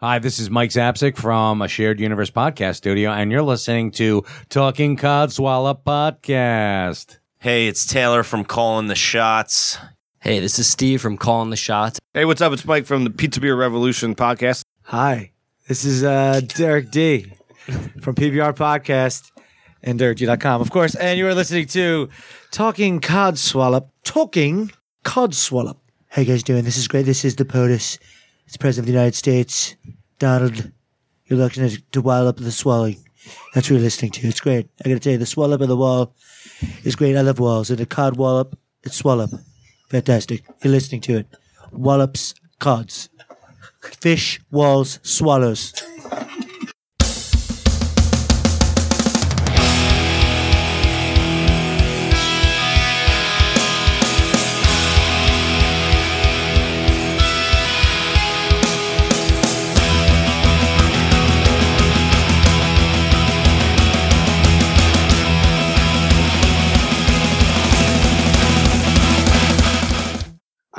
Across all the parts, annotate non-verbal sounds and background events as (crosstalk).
Hi, this is Mike Zapsik from a Shared Universe podcast studio, and you're listening to Talking Codswallop Podcast. Hey, it's Taylor from Calling the Shots. Hey, this is Steve from Calling the Shots. Hey, what's up? It's Mike from the Pizza Beer Revolution podcast. Hi, this is uh, Derek D from PBR Podcast and DerekD.com, of course. And you are listening to Talking Codswallop. Talking Codswallop. How you guys doing? This is great. This is the POTUS. It's President of the United States, Donald. You're looking to wall up the swelling. That's what you're listening to. It's great. I gotta tell you, the swell up of the wall is great. I love walls. And the cod wallop, it's swell up. Fantastic. You're listening to it. Wallops, cods. Fish, walls, swallows.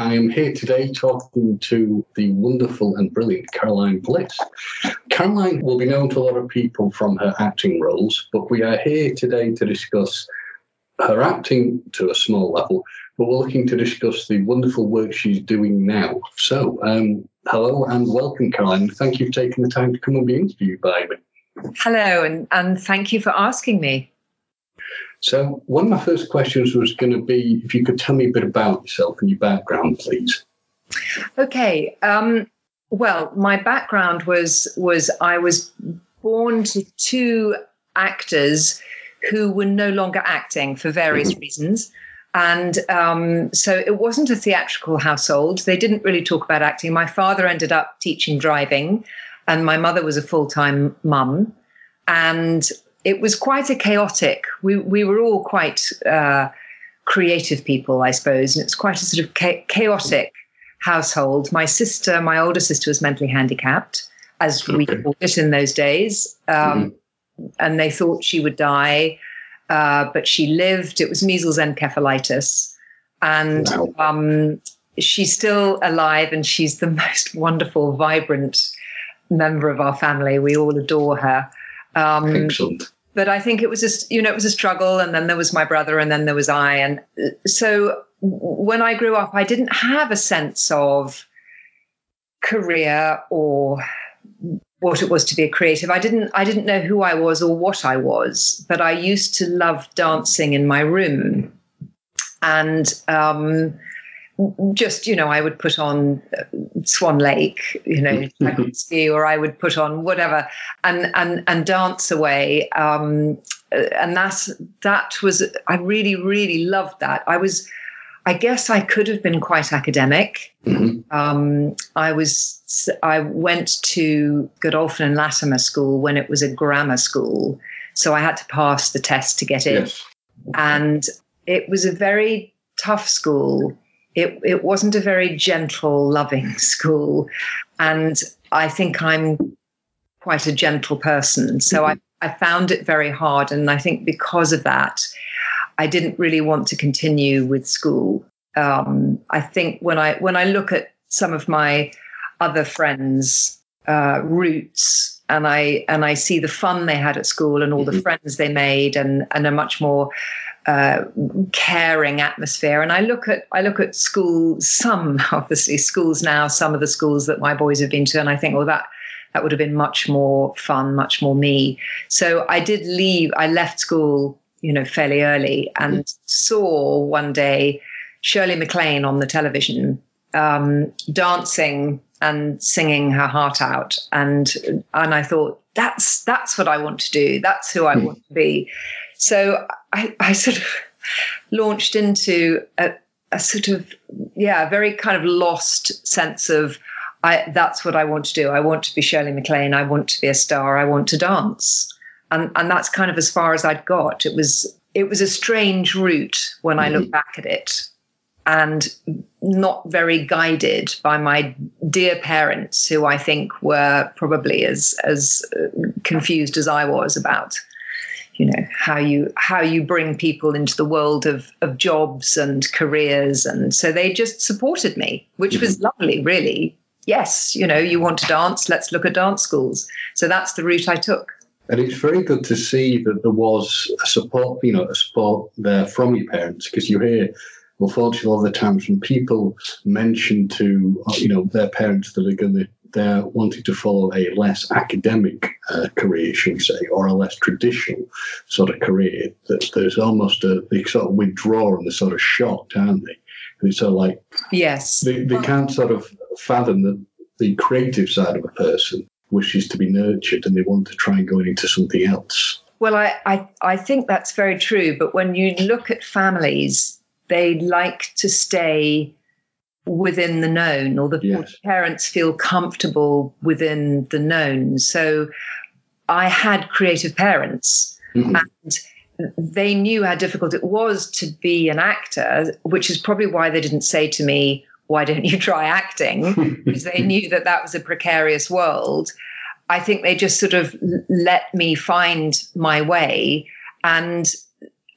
I am here today talking to the wonderful and brilliant Caroline Bliss. Caroline will be known to a lot of people from her acting roles, but we are here today to discuss her acting to a small level, but we're looking to discuss the wonderful work she's doing now. So, um, hello and welcome, Caroline. Thank you for taking the time to come and be interviewed by me. Hello, and, and thank you for asking me. So, one of my first questions was going to be if you could tell me a bit about yourself and your background, please. Okay. Um, well, my background was was I was born to two actors who were no longer acting for various reasons. And um, so it wasn't a theatrical household. They didn't really talk about acting. My father ended up teaching driving, and my mother was a full time mum. And it was quite a chaotic. We we were all quite uh, creative people, I suppose, and it's quite a sort of cha- chaotic household. My sister, my older sister, was mentally handicapped, as we Okay. called it in those days, um, and they thought she would die, uh, but she lived. It was measles encephalitis, and Wow. um, she's still alive, and she's the (laughs) most wonderful, vibrant member of our family. We all adore her. Um, Excellent. but I think it was just you know it was a struggle, and then there was my brother, and then there was I, and uh, so when I grew up, I didn't have a sense of career or what it was to be a creative. I didn't I didn't know who I was or what I was, but I used to love dancing in my room, and um, just you know I would put on uh, Swan Lake, you know, Tchaikovsky, or I would put on whatever and and and dance away. Um, uh, and that's that was I really really loved that. I was. I guess I could have been quite academic. Mhm. Um, I was I went to Godolphin and Latimer School when it was a grammar school, so I had to pass the test to get in Yes. and it was a very tough school. It it wasn't a very gentle, loving school, and I think I'm quite a gentle person, so I I found it very hard, and I think because of that, I didn't really want to continue with school. Um, I think when I when I look at some of my other friends' uh, roots, and I and I see the fun they had at school and all the friends they made, and and a much more uh, caring atmosphere. And I look at I look at school, some (laughs) obviously schools now, some of the schools that my boys have been to, and I think, well, that that would have been much more fun, much more me. So I did leave. I left school, you know, fairly early, and saw one day Shirley MacLaine on the television um, dancing and singing her heart out, and and I thought that's that's what I want to do. That's who I want to be. So I, I sort of launched into a, a sort of yeah, a very kind of lost sense of I that's what I want to do. I want to be Shirley MacLaine. I want to be a star. I want to dance. And and that's kind of as far as I'd got. It was it was a strange route when I look back at it and not very guided by my dear parents who I think were probably as as uh, confused as I was about you know how you how you bring people into the world of of jobs and careers and so they just supported me which was mm-hmm. lovely really yes, you know, you want to dance, let's look at dance schools. So that's the route I took. And it's very good to see that there was a support, you know, a support there from your parents because you hear, unfortunately, all the times when people mention to, you know, their parents that are going to, they're wanting to follow a less academic uh, career, should we say, or a less traditional sort of career, that there's almost a, they sort of withdraw and they're sort of shocked, aren't they? And it's sort of like, Yes. they, they can't sort of fathom that the creative side of a person wishes to be nurtured and they want to try and go into something else. Well, I, I, I think that's very true. But when you look at families, they like to stay within the known, or the Yes. parents feel comfortable within the known. So I had creative parents, Mhm. and they knew how difficult it was to be an actor, which is probably why they didn't say to me, Why don't you (laughs) try acting? because they knew that that was a precarious world. I think they just sort of let me find my way, and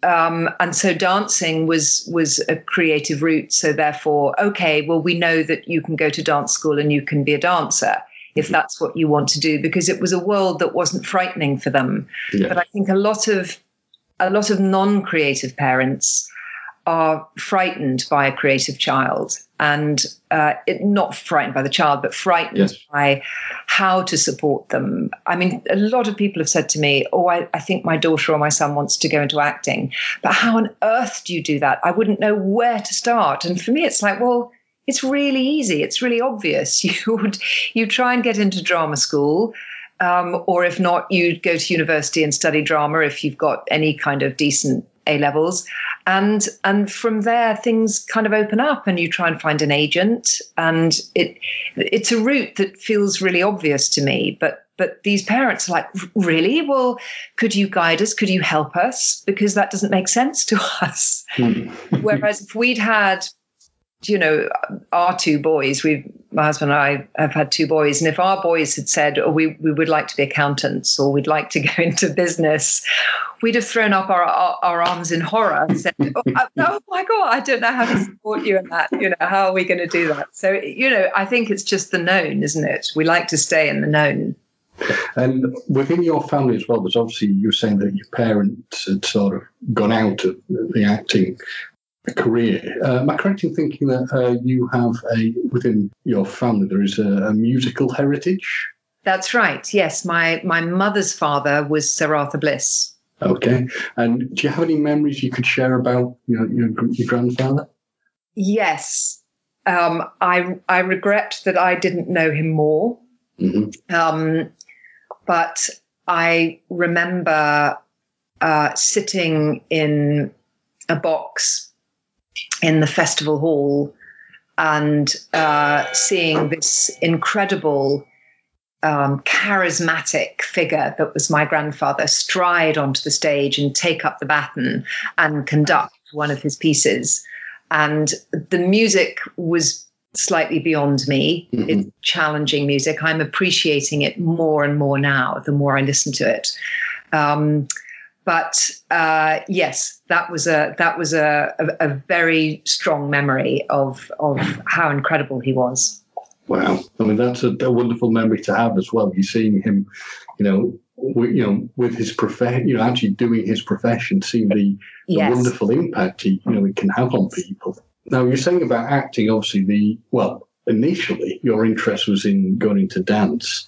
um, and so dancing was was a creative route. So therefore, okay, well, we know that you can go to dance school and you can be a dancer if that's what you want to do, because it was a world that wasn't frightening for them. Yeah. But I think a lot of a lot of non-creative parents are frightened by a creative child and uh, it, not frightened by the child but frightened Yes. by how to support them. I mean a lot of people have said to me oh I, I think my daughter or my son wants to go into acting. But how on earth do you do that? I wouldn't know where to start. And for me it's like well it's really easy. It's really obvious. (laughs) You would you try and get into drama school um, or if not, you go to university and study drama if you've got any kind of decent A levels, and and from there things kind of open up, and you try and find an agent, and it it's a route that feels really obvious to me, but. But these parents are like, really? Well, could you guide us? Could you help us? Because that doesn't make sense to (laughs) us. Whereas if we'd had, you know, our two boys, we, my husband and I have had two boys, and if our boys had said, "Oh, we we would like to be accountants," or "We'd like to go (laughs) into business," we'd have thrown up our our, our arms in horror and said, oh, "Oh my god, I don't know how to support you in that. You know, how are we going to do that?" So, you know, I think it's just the known, isn't it? We like to stay in the known. And within your family as well, there's obviously you saying that your parents had sort of gone out of the acting career. Uh, am I correct in thinking that uh, you have a within your family there is a, a musical heritage? That's right. Yes, my my mother's father was Sir Arthur Bliss. Okay. And do you have any memories you could share about you know, your, your grandfather? Yes, um, I I regret that I didn't know him more. hmm Um, but I remember uh, sitting in a box in the festival hall and uh, seeing this incredible, um, charismatic figure that was my grandfather stride onto the stage and take up the baton and conduct one of his pieces. And the music was slightly beyond me. Mhm. It's challenging music. I'm appreciating it more and more now, the more I listen to it. Um, but uh, yes, that was a that was a, a, a very strong memory of of how incredible he was. Wow. I mean, that's a, a wonderful memory to have as well. You're seeing him, you know, w- you know, with his profession, you know, actually doing his profession, seeing the, the Yes. wonderful impact he, you know, it can have on people. Now, you're saying about acting, obviously, the, well, initially your interest was in going into dance.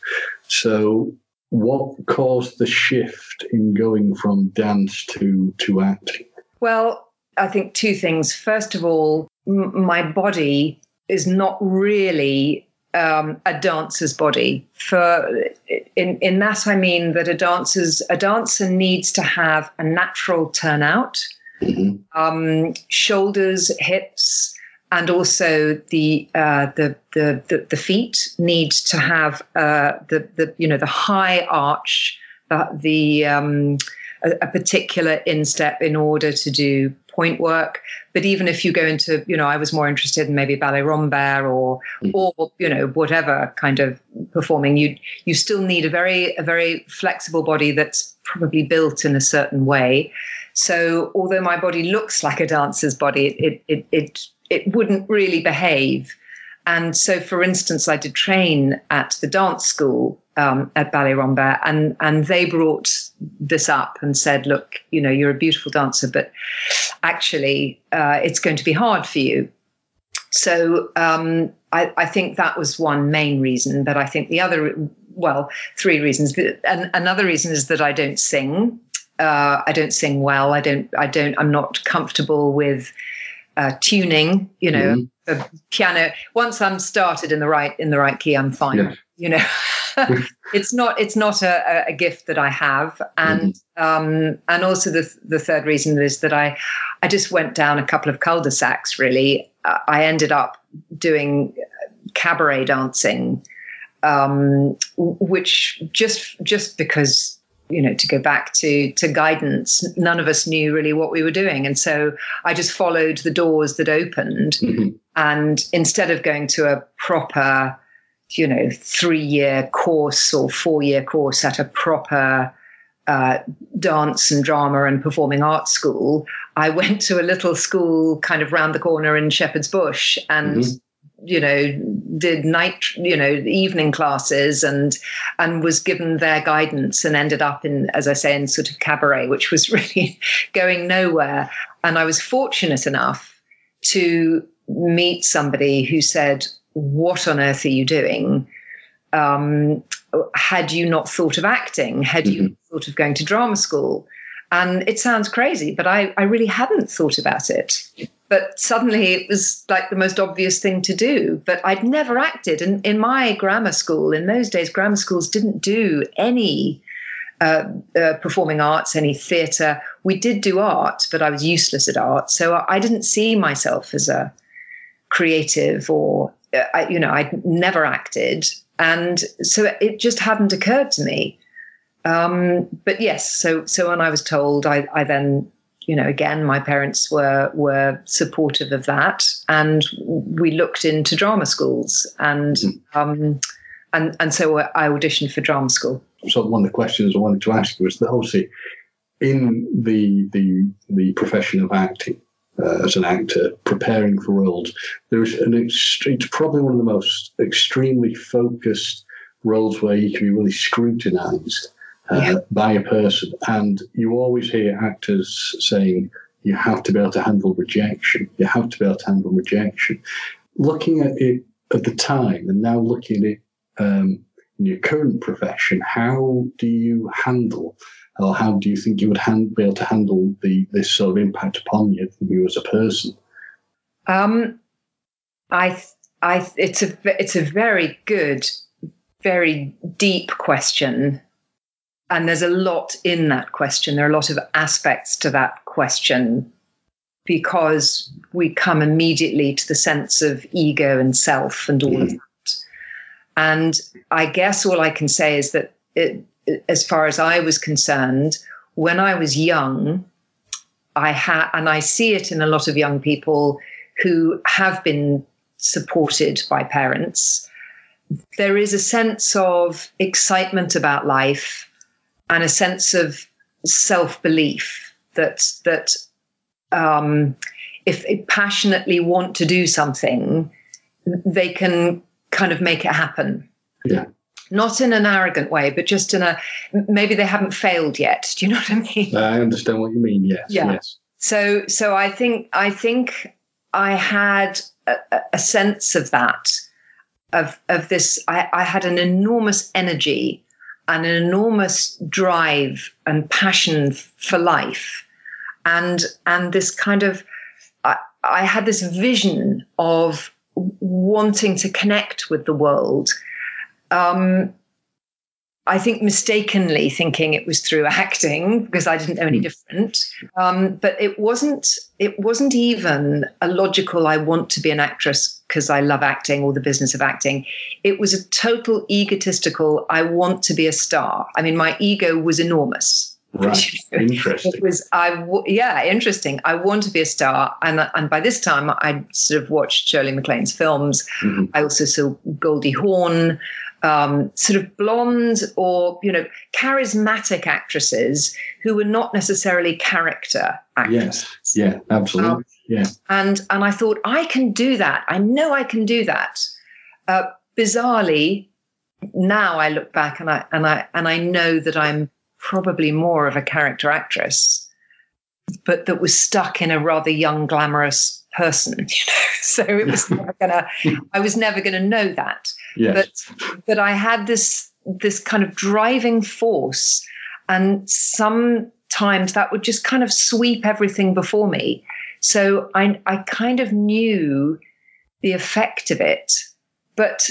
So, what caused the shift in going from dance to, to acting? Well, I think two things. First of all, m- my body is not really um, a dancer's body. For in in that I mean that a dancer's a dancer needs to have a natural turnout, Mhm. um, shoulders, hips, and also the, uh, the, the the the feet need to have uh, the the you know the high arch, uh, the um, a, a particular instep in order to do pointe work. But even if you go into, you know, I was more interested in maybe ballet rambert or, Mhm. or you know, whatever kind of performing, you you still need a very a very flexible body that's probably built in a certain way. So although my body looks like a dancer's body, it it it, it wouldn't really behave. And so, for instance, I did train at the dance school um, at Ballet Rambert, and and they brought this up and said, "Look, you know, you're a beautiful dancer, but actually, uh, it's going to be hard for you." So um, I, I, think that was one main reason. But I think the other, well, three reasons. And another reason is that I don't sing. Uh, I don't sing well. I don't. I don't. I'm not comfortable with uh, tuning. You know, mm-hmm. a piano. Once I'm started in the right in the right key, I'm fine. Yeah. You know, (laughs) it's not it's not a, a, gift that I have, and mm-hmm. um, and also the the third reason is that I I just went down a couple of cul-de-sacs. Really, I ended up doing cabaret dancing, um, which just just because you know to go back to to guidance none of us knew really what we were doing. And so i just followed the doors that opened. Mm-hmm. and instead of going to a proper you know three year course or four year course at a proper uh, dance and drama and performing arts school i (laughs) went to a little school kind of round the corner in shepherd's bush and mm-hmm you know did night you know evening classes and and was given their guidance and ended up in as i say in sort of cabaret which was (laughs) really going nowhere. And i was fortunate enough to meet somebody who said what on earth are you doing? Um, had you not thought of acting? Had mm-hmm. you thought of going to drama school and it sounds crazy but I, I really hadn't thought about it but suddenly it was like the most obvious thing to do. But I'd never acted. And in my grammar school, in those days, grammar schools didn't do any uh, uh, performing arts, any theatre. We did do art, but I was useless at art. So I didn't see myself as a creative or, uh, you know, I'd never acted. And so it just hadn't occurred to me. Um, but yes, so so when I was told, I, I then you know, again, my parents were were supportive of that, and we looked into drama schools, and mm-hmm. um, and and so I auditioned for drama school. So one of the questions I wanted to ask you was that obviously in the the the profession of acting, uh, as an actor preparing for roles, there's an extreme, it's probably one of the most extremely focused roles where you can be really scrutinized uh, by a person. And you always hear actors saying, you have to be able to handle rejection. You have to be able to handle rejection. Looking at it at the time and now looking at it um, in your current profession, how do you handle or how do you think you would hand, be able to handle the this sort of impact upon you, you as a person? Um, I, I, it's a it's a very good, very deep question and there's a lot in that question. There are a lot of aspects to that question because we come immediately to the sense of ego and self and all mm. of that. And I guess all I can say is that, it, as far as I was concerned, when I was young, I had, and I see it in a lot of young people who have been supported by parents. There is a sense of excitement about life and a sense of self belief that that um, if they passionately want to do something, they can kind of make it happen. Yeah. Not in an arrogant way, but just in a maybe they haven't failed yet. Do you know what I mean? I understand what you mean. Yes. Yeah. Yes. So so I think I think I had a, a sense of that of of this. I, I had an enormous energy and an enormous drive and passion for life. And and this kind of I, I, had this vision of wanting to connect with the world. Um, I think mistakenly thinking it was through acting because I didn't know any hmm. different. Um, but it wasn't. It wasn't even a logical. I want to be an actress because I love acting or the business of acting. It was a total egotistical. I want to be a star. I mean, my ego was enormous. Right. (laughs) Interesting. It was I. Yeah, interesting. I want to be a star, and and by this time I sort of watched Shirley MacLaine's films. Mm-hmm. I also saw Goldie Hawn um, sort of blonde or you know charismatic actresses who were not necessarily character actresses. Yes, yeah, absolutely, um, yeah. And and I thought I can do that. I know I can do that. Uh, bizarrely, now I look back and I and I and I know that I'm probably more of a character actress, but that was stuck in a rather young, glamorous person. (laughs) You know, so it was (laughs) never gonna. I was never gonna know that. Yes. But I had this this kind of driving force, and sometimes that would just kind of sweep everything before me. So I I kind of knew the effect of it, but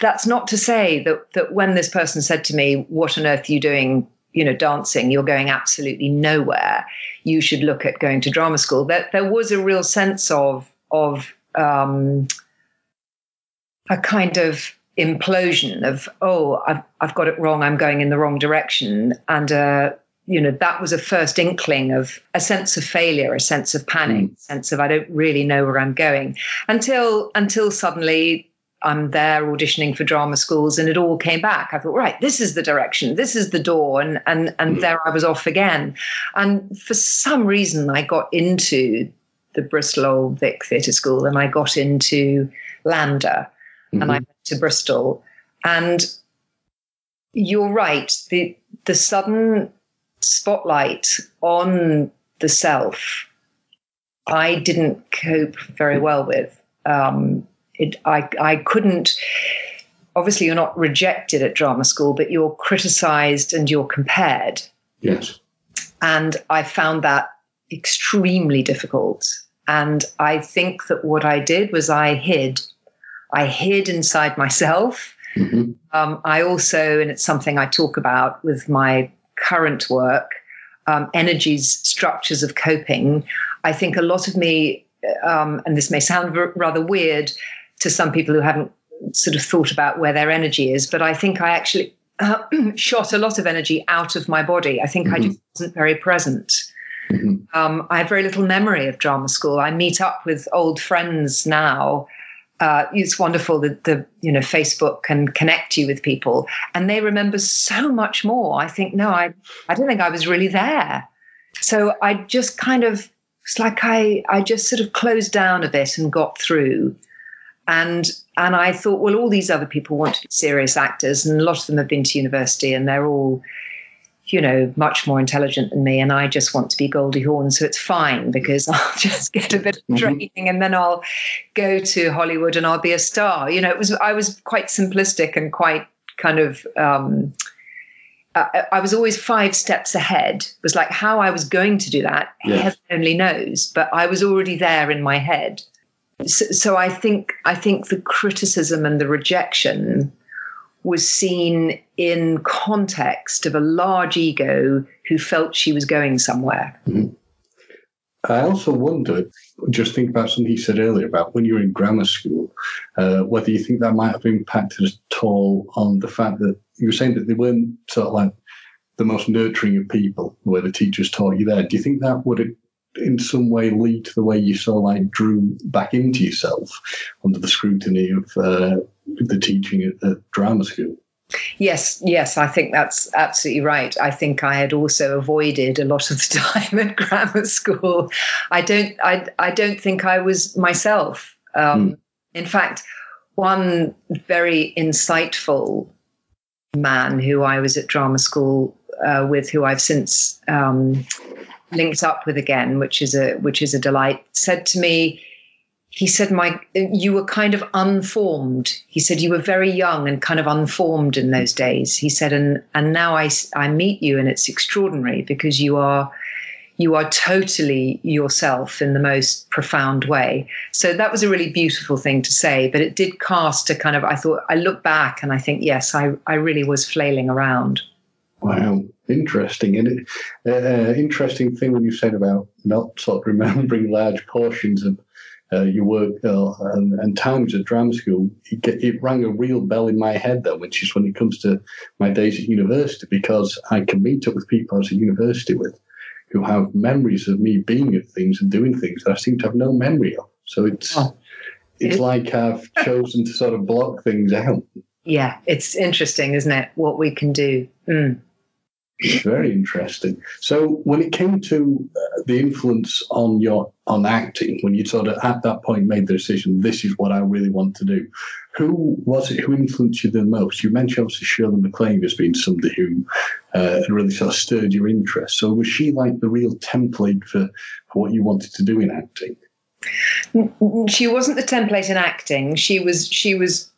that's not to say that that when this person said to me, "What on earth are you doing?" You know, dancing, you're going absolutely nowhere. You should look at going to drama school. That there was a real sense of of um, a kind of implosion of oh I've I've got it wrong. I'm going in the wrong direction, and uh, you know that was a first inkling of a sense of failure, a sense of panic, a sense of I don't really know where I'm going until until suddenly I'm there auditioning for drama schools and it all came back. I thought, right, this is the direction, this is the door. And and and there I was off again. And for some reason I got into the Bristol Old Vic Theatre School and I got into LAMDA and I went to Bristol. And you're right, the the sudden spotlight on the self, I didn't cope very well with. Um, it, I, I couldn't. Obviously, you're not rejected at drama school, but you're criticized and you're compared. Yes. And I found that extremely difficult. And I think that what I did was I hid. I hid inside myself. hmm Um, I also, and it's something I talk about with my current work, um, energies, structures of coping. I think a lot of me, um, and this may sound r- rather weird to some people who haven't sort of thought about where their energy is, but I think I actually uh, (clears throat) shot a lot of energy out of my body. I think I just wasn't very present. Mhm. Um, I have very little memory of drama school. I meet up with old friends now. Uh, it's wonderful that the you know Facebook can connect you with people, and they remember so much more. I think no, I I don't think I was really there. So I just kind of it's like I I just sort of closed down a bit and got through, and and I thought, well, all these other people want to be serious actors, and a lot of them have been to university, and they're all you know, much more intelligent than me, and I just want to be Goldie Hawn, so it's fine because (laughs) I'll just get a bit of Mhm. training and then I'll go to Hollywood and I'll be a star. You know, it was I was quite simplistic and quite kind of. Um, I, I was always five steps ahead. It was like how I was going to do that, Yes. heaven only knows. But I was already there in my head. So, so I think I think the criticism and the rejection was seen in context of a large ego who felt she was going somewhere. I also wondered, just think about something you said earlier about when you were in grammar school, uh, whether you think that might have impacted at all on the fact that you were saying that they weren't sort of like the most nurturing of people, where the teachers taught you there. Do you think that would in some way lead to the way you sort of like drew back into yourself under the scrutiny of uh, the teaching at, at drama school? Yes, yes, I think that's absolutely right. I think I had also avoided a lot of the (laughs) time at grammar school. I don't, I, I don't think I was myself. Um, In fact, one very insightful man who I was at drama school uh, with, who I've since um, linked up with again, which is a which is a delight, said to me, he said, "My, you were kind of unformed." He said, "You were very young and kind of unformed in those days." He said, "And and now I I meet you, and it's extraordinary because you are." You are totally yourself in the most profound way. So that was a really beautiful thing to say, but it did cast a kind of, I thought, I look back and I think, yes, I, I really was flailing around. Wow, interesting. And it, uh, interesting thing when you said about not sort of remembering large portions of uh, your work uh, and, and times at drama school. It, it rang a real bell in my head, though, which is when it comes to my days at university, because I can meet up with people I was at university with who have memories of me being at things and doing things that I seem to have no memory of. So it's Oh. it's like I've chosen to sort of block things out. Yeah, it's interesting, isn't it? What we can do. Mm. Very interesting. So, when it came to uh, the influence on your on acting, when you sort of at that point made the decision, this is what I really want to do. Who was it who influenced you the most? You mentioned obviously Shirley MacLaine as being somebody who uh, really sort of stirred your interest. So, was she like the real template for, for what you wanted to do in acting? She wasn't the template in acting. She was she was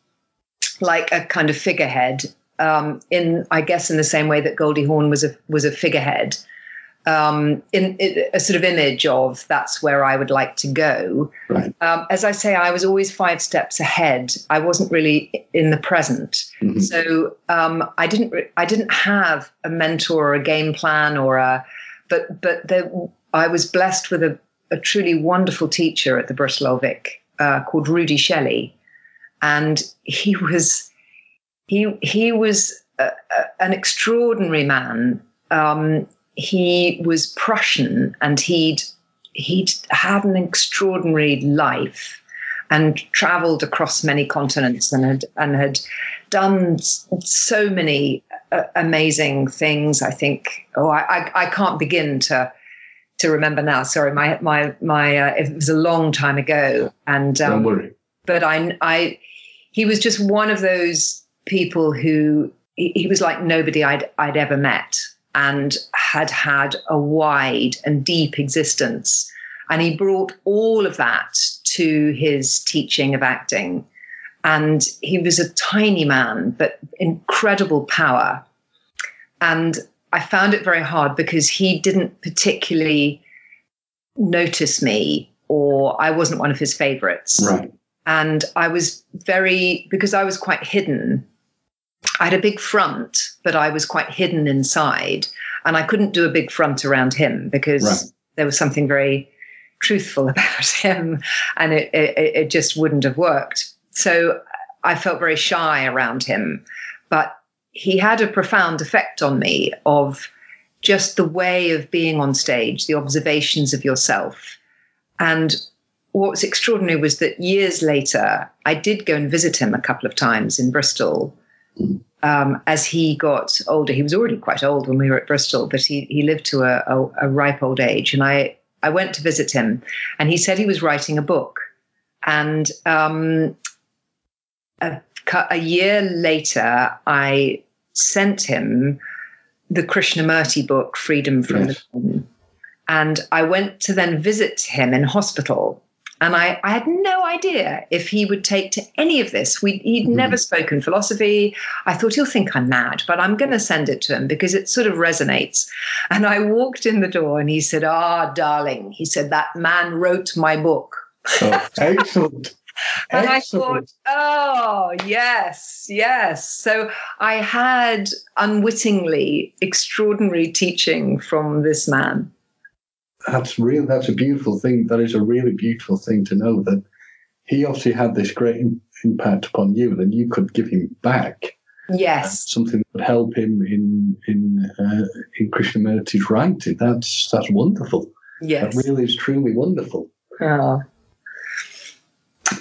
like a kind of figurehead um, in I guess in the same way that Goldie Hawn was a was a figurehead, um, in, in, a sort of image of that's where I would like to go. Right. Um, as I say, I was always five steps ahead. I wasn't really in the present, Mhm. so um, I didn't re- I didn't have a mentor or a game plan or a, but but there, I was blessed with a, a truly wonderful teacher at the Bristol Old Vic uh, called Rudi Shelley, and he was he he was a, a, an extraordinary man. Um, he was Prussian, and he'd he'd had an extraordinary life, and travelled across many continents, and had and had done so many uh, amazing things. I think. Oh, I, I I can't begin to to remember now. Sorry, my my my. Uh, it was a long time ago, and um, Don't worry. but I, I, he was just one of those people who he, he was like nobody I'd I'd ever met, and had had a wide and deep existence, and he brought all of that to his teaching of acting, and he was a tiny man but incredible power, and I found it very hard because he didn't particularly notice me or I wasn't one of his favorites Right. and I was very because I was quite hidden. I had a big front, but I was quite hidden inside, and I couldn't do a big front around him because Right. there was something very truthful (laughs) about him, and it, it it just wouldn't have worked. So I felt very shy around him, but he had a profound effect on me of just the way of being on stage, the observations of yourself, and what was extraordinary was that years later, I did go and visit him a couple of times in Bristol. Um, as he got older, he was already quite old when we were at Bristol, but he, he lived to a, a, a ripe old age. And I, I went to visit him, and he said he was writing a book. And um, a, a year later, I sent him the Krishnamurti book, Freedom from Yes. the. And I went to then visit him in hospital. And I, I had no idea if he would take to any of this. We, he'd Mhm. never spoken philosophy. I thought he'll think I'm mad, but I'm going to send it to him because it sort of resonates. And I walked in the door and he said, Ah, darling, he said, that man wrote my book. Oh, excellent. (laughs) And I thought, oh, yes, yes. So I had unwittingly extraordinary teaching from this man. That's real. That's a beautiful thing. That is a really beautiful thing to know that he obviously had this great impact upon you, and you could give him back Yes. something that would help him in in uh, in Krishnamurti's writing. That's that's wonderful. Yes. That really is truly wonderful. Oh.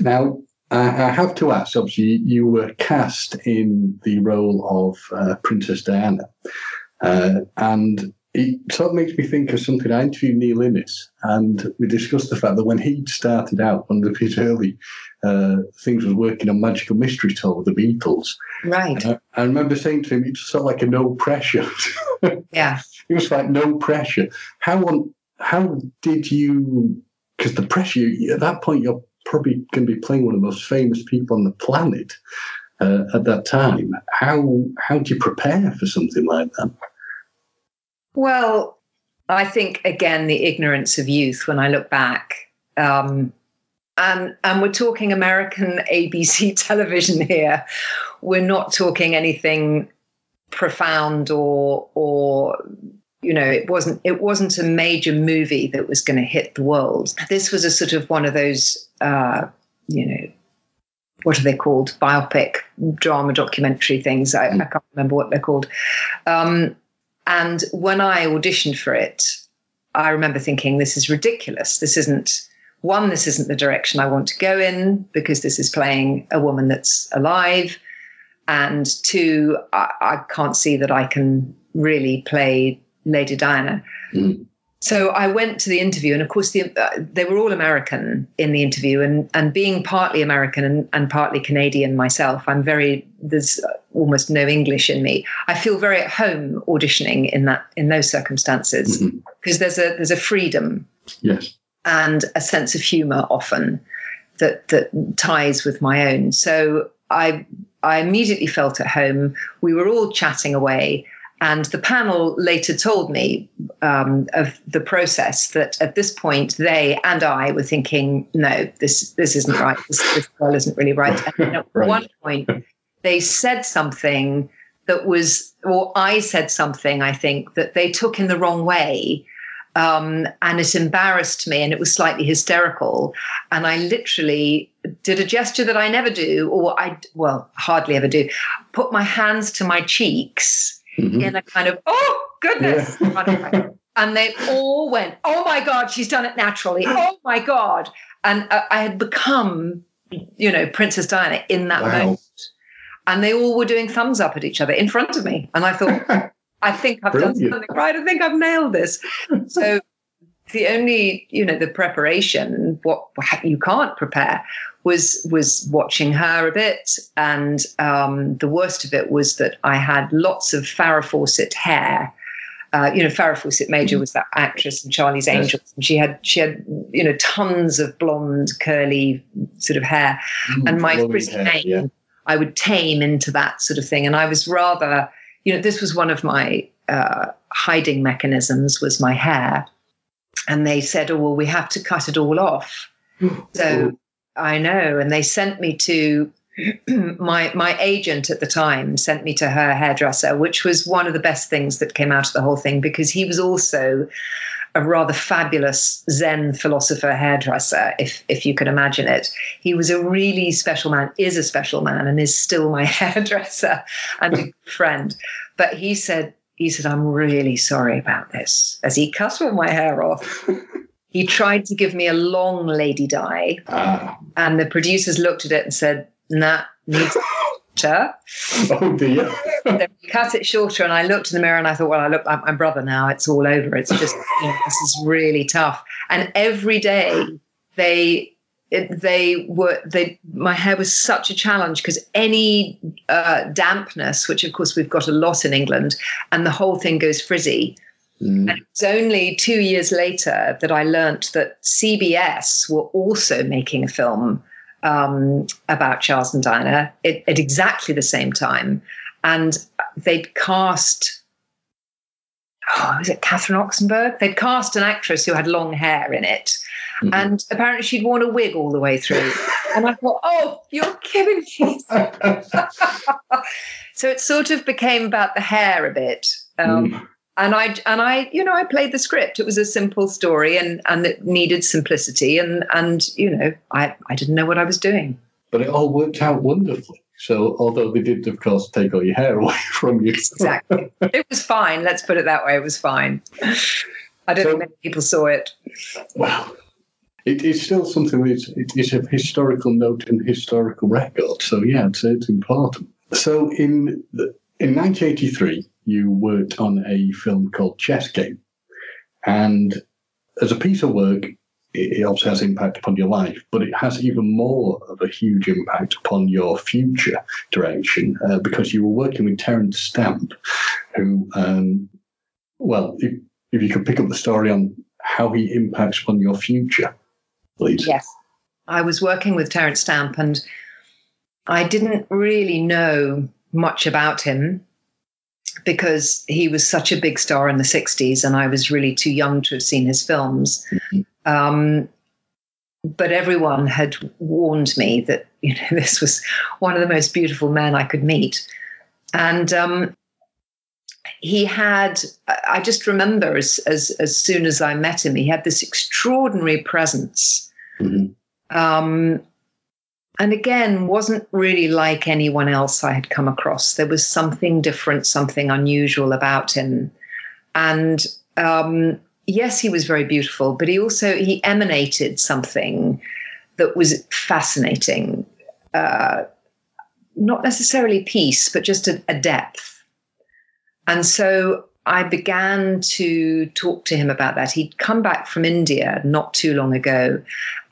Now, I, I have to ask. Obviously, you were cast in the role of uh, Princess Diana, uh, and it sort of makes me think of something. I interviewed Neil Innes, and we discussed the fact that when he started out, one of his early uh, things was working on Magical Mystery Tour with the Beatles. Right. And I, I remember saying to him, "It's sort of like a no pressure." (laughs) Yeah. it was like no pressure. How on how did you? Because the pressure at that point, you're probably going to be playing one of the most famous people on the planet uh, at that time. How how do you prepare for something like that? Well, I think again the ignorance of youth. When I look back, um, and and we're talking American (laughs) ABC television here. We're not talking anything profound or or you know it wasn't it wasn't a major movie that was going to hit the world. This was a sort of one of those uh, you know what are they called biopic drama documentary things. I, I can't remember what they're called. Um, and when I auditioned for it, I remember thinking, this is ridiculous. This isn't, one, this isn't the direction I want to go in because this is playing a woman that's alive. And two, I, I can't see that I can really play Lady Diana. Mm. So I went to the interview, and of course, the, uh, they were all American in the interview. And, and being partly American and, and partly Canadian myself, I'm very there's almost no English in me. I feel very at home auditioning in that in those circumstances because there's a there's a freedom Yes. and a sense of humor often that that ties with my own. So I I immediately felt at home. We were all chatting away, and the panel later told me um, of the process that at this point they and I were thinking, no, this this isn't right. This, this girl isn't really right. And at (laughs) Right. one point, they said something that was, or I said something, I think that they took in the wrong way um, and it embarrassed me and it was slightly hysterical and i literally did a gesture that i never do or i well hardly ever do put my hands to my cheeks Mhm. in a kind of oh goodness way. and they all went oh my god she's done it naturally oh my god and uh, i had become you know princess diana in that Wow. moment and they all were doing thumbs up at each other in front of me and i thought (laughs) I think I've done something right. I think I've nailed this. So the only, you know, the preparation, what you can't prepare, was was watching her a bit, and um, the worst of it was that I had lots of Farrah Fawcett hair. Uh, you know, Farrah Fawcett Major was that actress in Charlie's Yes. Angels, and she had she had you know tons of blonde curly sort of hair, and my Flowing frizzy hair, mane, yeah. I would tame into that sort of thing. And I was rather, you know, this was one of my uh, hiding mechanisms was my hair. And they said, oh, well, we have to cut it all off. So I know. And they sent me to (clears throat) my my agent at the time sent me to her hairdresser, which was one of the best things that came out of the whole thing because he was also a rather fabulous Zen philosopher hairdresser, if if you can imagine it. He was a really special man, is a special man, and is still my (laughs) hairdresser and a friend. But he said, he said, I'm really sorry about this. As he cut all my hair off, (laughs) he tried to give me a long Lady Di, Ah. and the producers looked at it and said, Nah, needs (laughs) shorter. Oh dear. So cut it shorter, and I looked in the mirror and I thought, well, I look like my brother now. It's all over. It's just you know, this is really tough. And every day they they were they my hair was such a challenge because any uh, dampness, which of course we've got a lot in England, and the whole thing goes frizzy. Mm. And it was only two years later that I learnt that CBS were also making a film um, about Charles and Diana at, at exactly the same time. And they'd cast, oh, was it Catherine Oxenberg? They'd cast an actress who had long hair in it. Mhm. And apparently she'd worn a wig all the way through. (laughs) and I thought, oh, you're kidding me. (laughs) (laughs) so it sort of became about the hair a bit. Um, Mm. And I and I you know I played the script. It was a simple story and and it needed simplicity and and you know I I didn't know what I was doing. But it all worked out wonderfully. So, although they did, of course, take all your hair (laughs) away from you. Exactly. it was fine. Let's put it that way. It was fine. I don't So- think many people saw it. Well, it is still something that's it is a historical note and historical record. So yeah, I'd say it's important. So in the, in 1983, you worked on a film called Chess Game, and as a piece of work, it, obviously has impact upon your life, but it has even more of a huge impact upon your future direction uh, because you were working with Terence Stamp, who, um, well, if, if you could pick up the story on how he impacts upon your future, please. Yes. I was working with Terence Stamp and I didn't really know much about him because he was such a big star in the 60s and I was really too young to have seen his films. Um, but everyone had warned me that (laughs) you know this was one of the most beautiful men I could meet. And um, he had, I just remember as, as, as soon as I met him, he had this extraordinary presence Mhm. um, and again wasn't really like anyone else i had come across. There was something different something unusual about him. And um, yes he was very beautiful but he also he emanated something that was fascinating. Uh, not necessarily peace but just a, a depth. And so I began to talk to him about that. He'd come back from India not too long ago,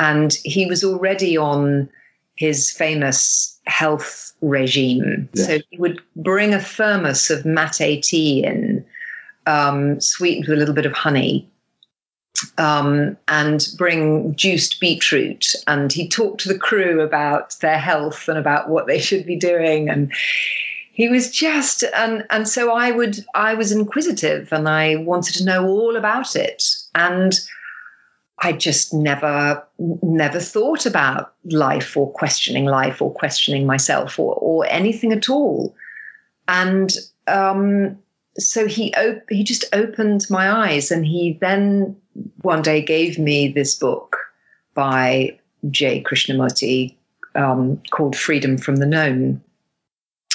and he was already on his famous health regime. So he would bring a thermos of mate tea in, um, sweetened with a little bit of honey, um, and bring juiced beetroot. And he talked to the crew about their health and about what they should be doing. And he was just and and so I would I was inquisitive and I wanted to know all about it. And I just never never thought about life or questioning life or questioning myself or or anything at all. And um, so he op- he just opened my eyes, and he then one day gave me this book by J. Krishnamurti um, called Freedom from the Known.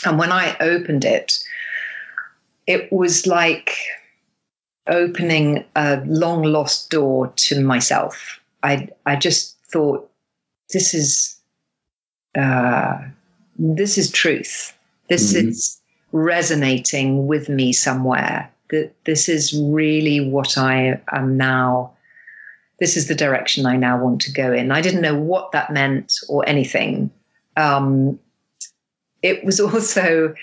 And when I opened it, it was like opening a long lost door to myself. I I just thought this is uh, this is truth. This Mhm. is resonating with me somewhere. That this is really what I am now. This is the direction I now want to go in. I didn't know what that meant or anything. Um, it was (laughs) also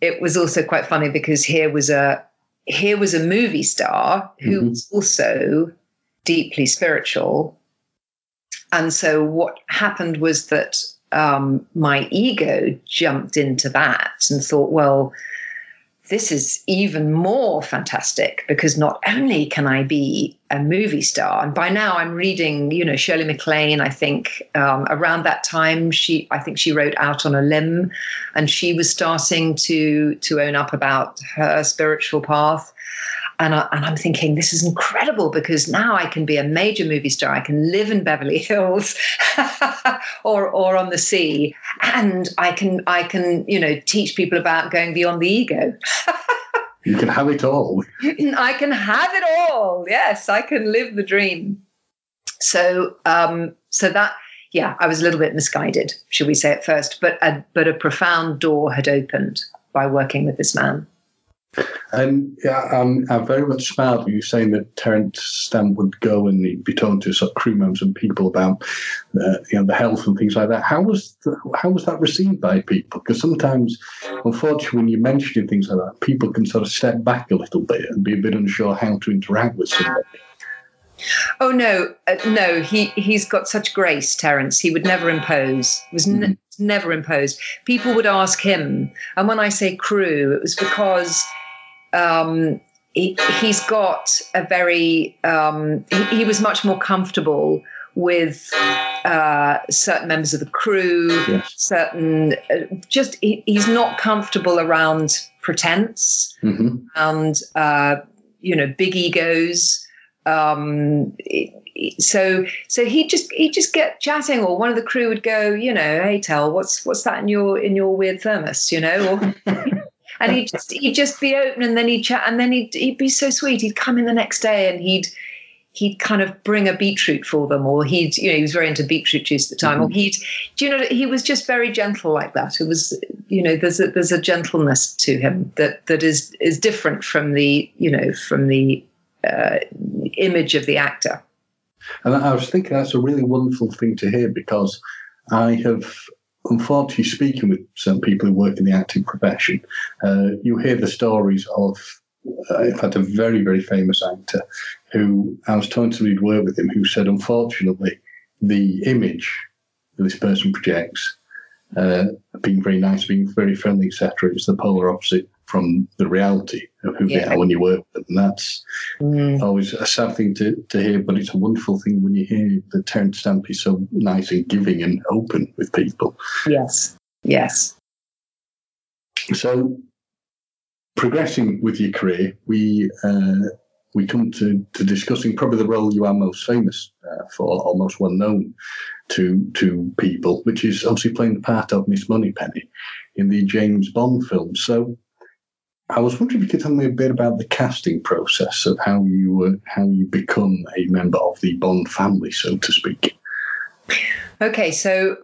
it was also quite funny because here was a here was a movie star who Mhm. was also deeply spiritual and so what happened was that um, my ego jumped into that and thought well this is even more fantastic because not only can I be a movie star, and by now I'm reading, you know, Shirley MacLaine. I think um, around that time she, I think she wrote Out on a Limb, and she was starting to to own up about her spiritual path. And, I, and I'm thinking, this is incredible because now I can be a major movie star. I can live in Beverly (laughs) Hills (laughs) or, or on the sea, and I can I can you know teach people about going beyond the ego. You can have it all. (laughs) I can have it all. Yes, I can live the dream. So, um, so that, yeah, I was a little bit misguided, should we say at first, but a, but a profound door had opened by working with this man. And yeah, I'm, I'm very much smiled when you're saying that Terence Stamp would go and he'd be talking to sort of crew members and people about uh, you know the health and things like that. How was the, how was that received by people? Because sometimes, unfortunately, when you're mentioning things like that, people can sort of step back a little bit and be a bit unsure how to interact with somebody. Oh no, uh, no, he he's got such grace, Terence. He would never impose. Was n- never imposed. People would ask him, and when I say crew, it was because um, he, he's got a very. Um, he, he was much more comfortable with uh, certain members of the crew. Yes. Certain, uh, just he, he's not comfortable around pretense hmm and uh, you know big egos. Um, so so he just he just get chatting, or one of the crew would go, you know, hey, tell what's what's that in your in your weird thermos, you know, or. (laughs) And he'd just he'd just be open, and then he'd chat, and then he'd he'd be so sweet. He'd come in the next day, and he'd he'd kind of bring a beetroot for them, or he'd you know he was very into beetroot juice at the time, or he'd do you know he was just very gentle like that. It was you know there's a there's a gentleness to him that that is is different from the you know from the uh, image of the actor. And I was thinking that's a really wonderful thing to hear because I have, unfortunately, speaking with some people who work in the acting profession, uh, you hear the stories of, uh, in fact, a very, very famous actor who I was talking to somebody worked with him who said, unfortunately, the image that this person projects, uh, being very nice, being very friendly, etc., is the polar opposite from the reality of who they are when you work with them. And that's Mm. always a sad thing to, to hear, but it's a wonderful thing when you hear that Terence Stamp is so nice and giving and open with people. Yes, yes. So, progressing with your career, we uh, we come to, to discussing probably the role you are most famous uh, for, or most well known to to people, which is obviously playing the part of Miss Moneypenny in the James Bond film. So. I was wondering if you could tell me a bit about the casting process of how you uh, how you become a member of the Bond family, so to speak. Okay, so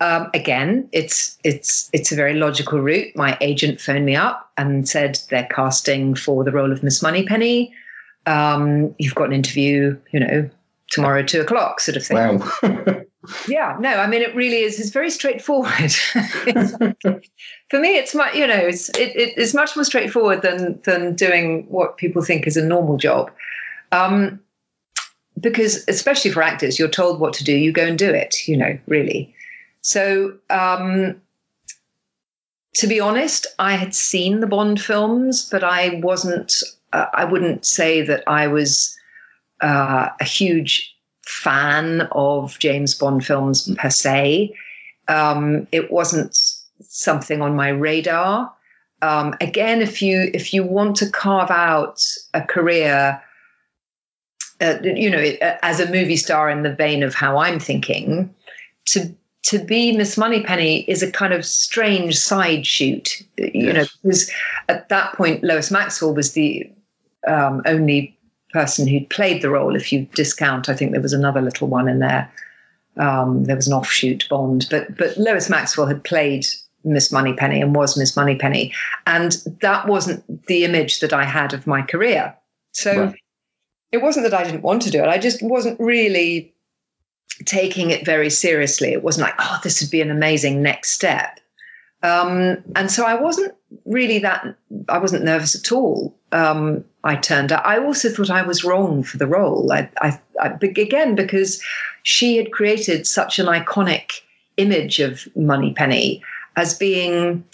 um, again, it's it's it's a very logical route. My agent phoned me up and said they're casting for the role of Miss Moneypenny. Um, you've got an interview, you know, tomorrow two o'clock, sort of thing. Wow. (laughs) Yeah, no, I mean it really is. It's very straightforward. (laughs) It's- for me, it's much you know, it's it, it, it's much more straightforward than than doing what people think is a normal job. Um, because especially for actors, you're told what to do, you go and do it. You know, really. So, um, to be honest, I had seen the Bond films, but I wasn't. Uh, I wouldn't say that I was uh, a huge fan of James Bond films per se. Um, it wasn't something on my radar. Um, again, if you if you want to carve out a career, uh, you know, as a movie star in the vein of how I'm thinking, to to be Miss Moneypenny is a kind of strange side shoot, you Yes. know, because at that point Lois Maxwell was the um, only person who'd played the role. If you discount, I think there was another little one in there. Um, there was an offshoot Bond, but but Lois Maxwell had played Miss Moneypenny and was Miss Moneypenny, and that wasn't the image that I had of my career. So Right. it wasn't that I didn't want to do it; I just wasn't really taking it very seriously. It wasn't like, oh, this would be an amazing next step. Um, and so I wasn't really that, I wasn't nervous at all. Um, I turned out, I also thought I was wrong for the role. I, I, I, again, because she had created such an iconic image of Moneypenny as being,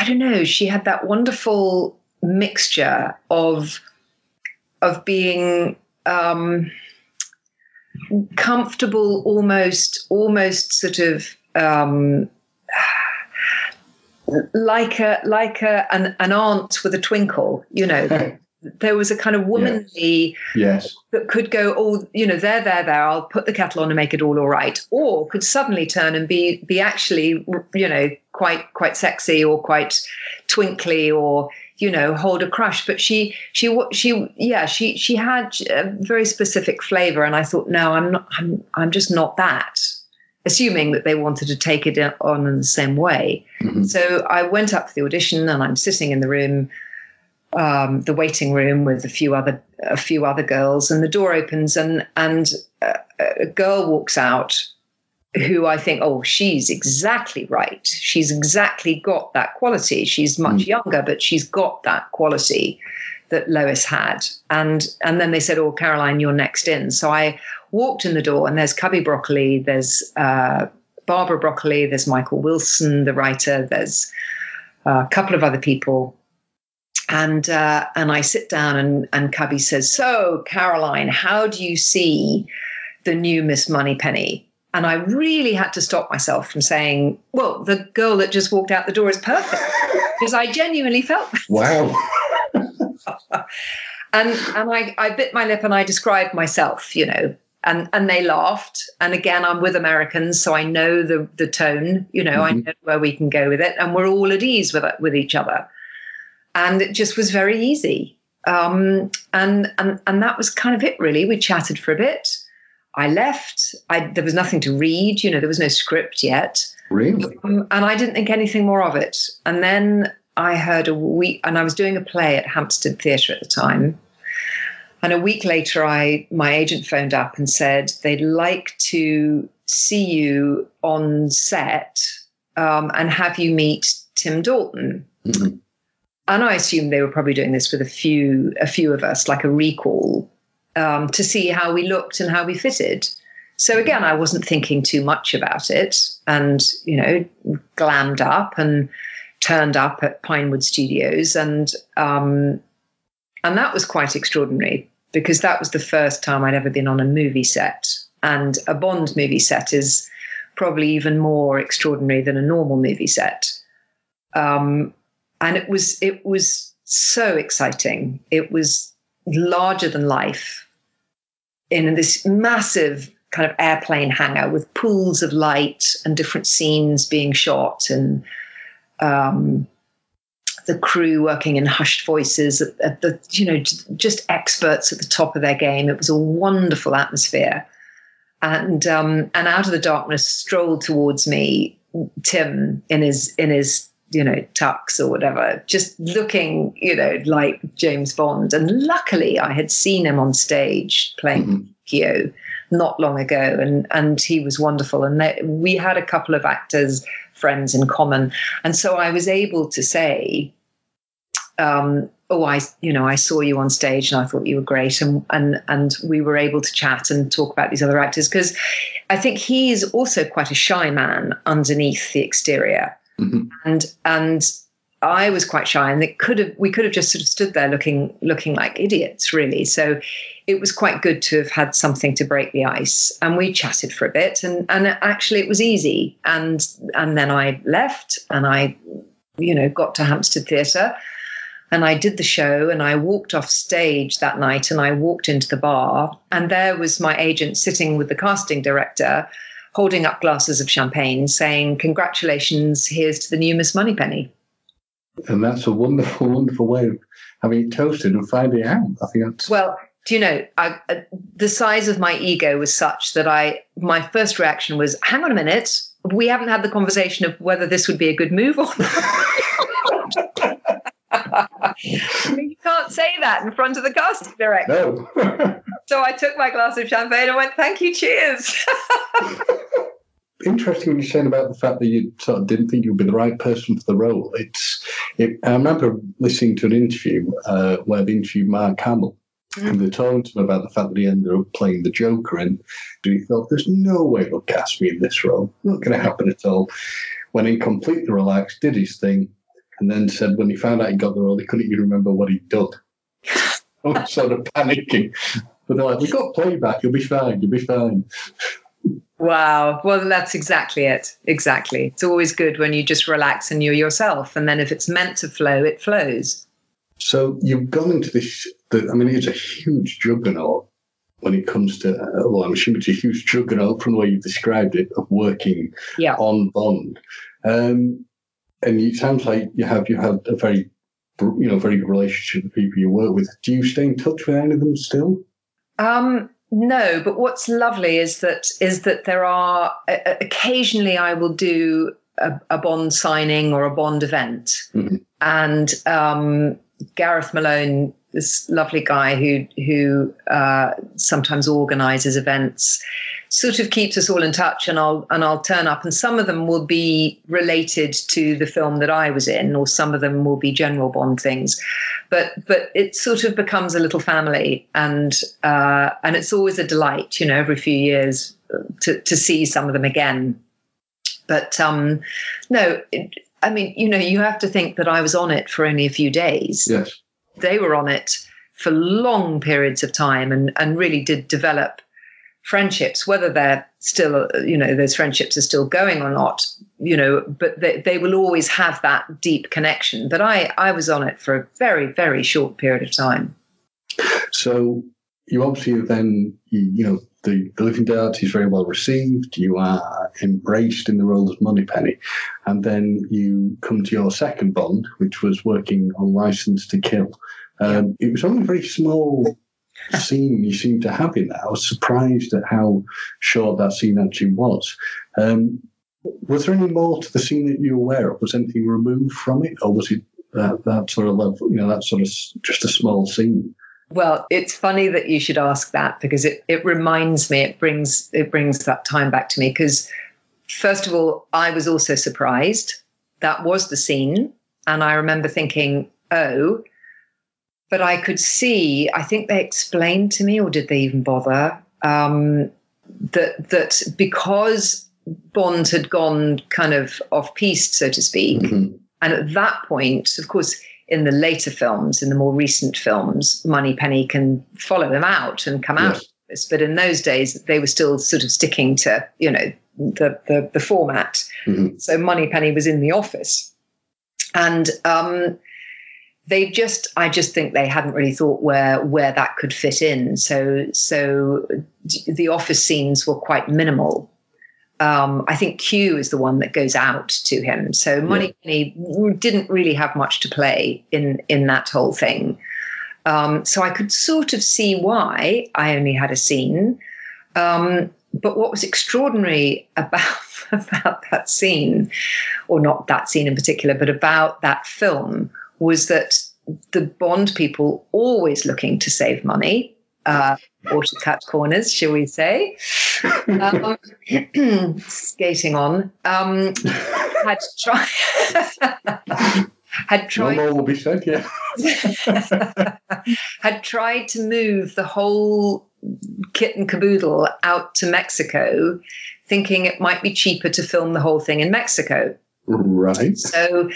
I don't know, she had that wonderful mixture of, of being, um, comfortable almost almost sort of um like a like a an, an aunt with a twinkle you know. (laughs) There was a kind of womanly yes. that could go oh you know there there there i'll put the kettle on and make it all all right. Or could suddenly turn and be be actually you know quite quite sexy or quite twinkly or you know hold a crush. But she she she yeah she she had a very specific flavor and i thought no i'm not i'm i'm just not that assuming that they wanted to take it on in the same way Mhm. so i went up for the audition and i'm sitting in the room um, the waiting room with a few other a few other girls, and the door opens and and a, a girl walks out who I think, oh, she's exactly right. She's exactly got that quality. She's much younger, but she's got that quality that Lois had. And and then they said, oh, Caroline, you're next in. So I walked in the door, and there's Cubby Broccoli, there's uh, Barbara Broccoli, there's Michael Wilson, the writer, there's uh, a couple of other people and uh, and I sit down and and Cubby says, "So Caroline, how do you see the new Miss Moneypenny?" And I really had to stop myself from saying, "Well, the girl that just walked out the door is perfect," (laughs) because I genuinely felt that. Wow. (laughs) and and I, I bit my lip and I described myself, you know, and and they laughed. And again, I'm with Americans, so I know the the tone, you know, I Mhm. know where we can go with it, and we're all at ease with it, with each other. And it just was very easy. Um, and and and that was kind of it, really. We chatted for a bit. I left. I there was nothing to read, you know, there was no script yet. Really? Um, and I didn't think anything more of it. And then I heard a week, and I was doing a play at Hampstead Theatre at the time. And a week later, I my agent phoned up and said they'd like to see you on set um, and have you meet Tim Dalton. Mhm. And I assumed they were probably doing this with a few a few of us, like a recall, um, to see how we looked and how we fitted. So again, I wasn't thinking too much about it, and you know, glammed up and turned up at Pinewood Studios, and um, and that was quite extraordinary because that was the first time I'd ever been on a movie set, and a Bond movie set is probably even more extraordinary than a normal movie set. Um, and it was it was so exciting. It was larger than life in this massive kind of airplane hangar with pools of light and different scenes being shot and um, the crew working in hushed voices at, at the you know just experts at the top of their game it was a wonderful atmosphere and um, and out of the darkness strolled towards me Tim in his in his you know tux or whatever, just looking you know like James Bond. And luckily, I had seen him on stage playing Mhm. Not long ago, and and he was wonderful. And they, we had a couple of actors friends in common, and so I was able to say. Um, oh, I, you know, I saw you on stage and I thought you were great, and and and we were able to chat and talk about these other actors because I think he is also quite a shy man underneath the exterior, Mhm. and and I was quite shy, and it could have we could have just sort of stood there looking looking like idiots, really. So it was quite good to have had something to break the ice, and we chatted for a bit, and and actually it was easy, and and then I left, and I, you know, got to Hampstead Theatre. And I did the show and I walked off stage that night and I walked into the bar and there was my agent sitting with the casting director holding up glasses of champagne saying, Congratulations, here's to the new Miss Moneypenny. And that's a wonderful, wonderful way of having it toasted and finding out. I think that's Well, do you know, I, uh, the size of my ego was such that I, my first reaction was, hang on a minute, we haven't had the conversation of whether this would be a good move or not. (laughs) you can't say that in front of the casting director. no. (laughs) So I took my glass of champagne and went, thank you, cheers. (laughs) Interesting what you're saying about the fact that you sort of didn't think you'd be the right person for the role. It's, it, I remember listening to an interview uh, where they interviewed Mark Hamill, and they told him about the fact that he ended up playing the Joker, and he thought, "There's no way they'll cast me in this role. Not going to happen at all." Went in completely relaxed, did his thing, and then said when he found out he got the role, he couldn't even remember what he'd done. (laughs) I was sort of panicking. But they're like, we've got playback. You'll be fine. You'll be fine." Wow. Well, that's exactly it. Exactly. It's always good when you just relax and you're yourself. And then if it's meant to flow, it flows. So you've gone into this. The, I mean, it's a huge juggernaut when it comes to. Uh, well, I'm assuming it's a huge juggernaut from the way you've described it of working Yeah. on Bond. Um, and it sounds like you have you have a very, you know, very good relationship with people you work with. Do you stay in touch with any of them still? Um, no, but what's lovely is that is that there are uh, occasionally I will do a, a bond signing or a bond event, Mhm. and um, Gareth Malone, this lovely guy who who uh, sometimes organises events, sort of keeps us all in touch, and I'll and I'll turn up, and some of them will be related to the film that I was in, or some of them will be general Bond things. But but it sort of becomes a little family and uh, and it's always a delight you know every few years uh, to to see some of them again. But um no it, i mean you know you have to think that i was on it for only a few days. Yes. They were on it for long periods of time and and really did develop friendships whether they're still you know those friendships are still going or not you know but they, they will always have that deep connection but i i was on it for a very very short period of time So you obviously then, you, know, the, the Living Daylights is very well received. You are embraced in the role as Moneypenny. And then you come to your second Bond, which was working on Licence to Kill. Um, It was only a very small scene you seemed to have in that. I was surprised at how short that scene actually was. Um, was there any more to the scene that you were aware of? Was anything removed from it? Or was it that, that sort of level, you know, that sort of just a small scene? Well, it's funny that you should ask that because it, it reminds me, it brings it brings that time back to me. Because first of all, I was also surprised. That was the scene. And I remember thinking, oh, but I could see, I think they explained to me, or did they even bother? Um, that that because Bond had gone kind of off piste, so to speak, Mhm. and at that point, of course, in the later films, in the more recent films, Moneypenny can follow him out and come out Yes. of this. But in those days, they were still sort of sticking to, you know, the the, the format. Mhm. So Moneypenny was in the office, and um, they just, I just think they hadn't really thought where where that could fit in. So so the office scenes were quite minimal um, I think Q is the one that goes out to him. So Moneypenny didn't really have much to play in in that whole thing. Um, so I could sort of see why I only had a scene. Um, but what was extraordinary about (laughs) about that scene, or not that scene in particular, but about that film was that the Bond people always looking to save money. Uh, or to cut corners, shall we say? Um, (clears throat) skating on. Um, had (laughs) tried. had No tried more will be said, yeah. (laughs) had tried to move the whole kit and caboodle out to Mexico, thinking it might be cheaper to film the whole thing in Mexico. Right. So,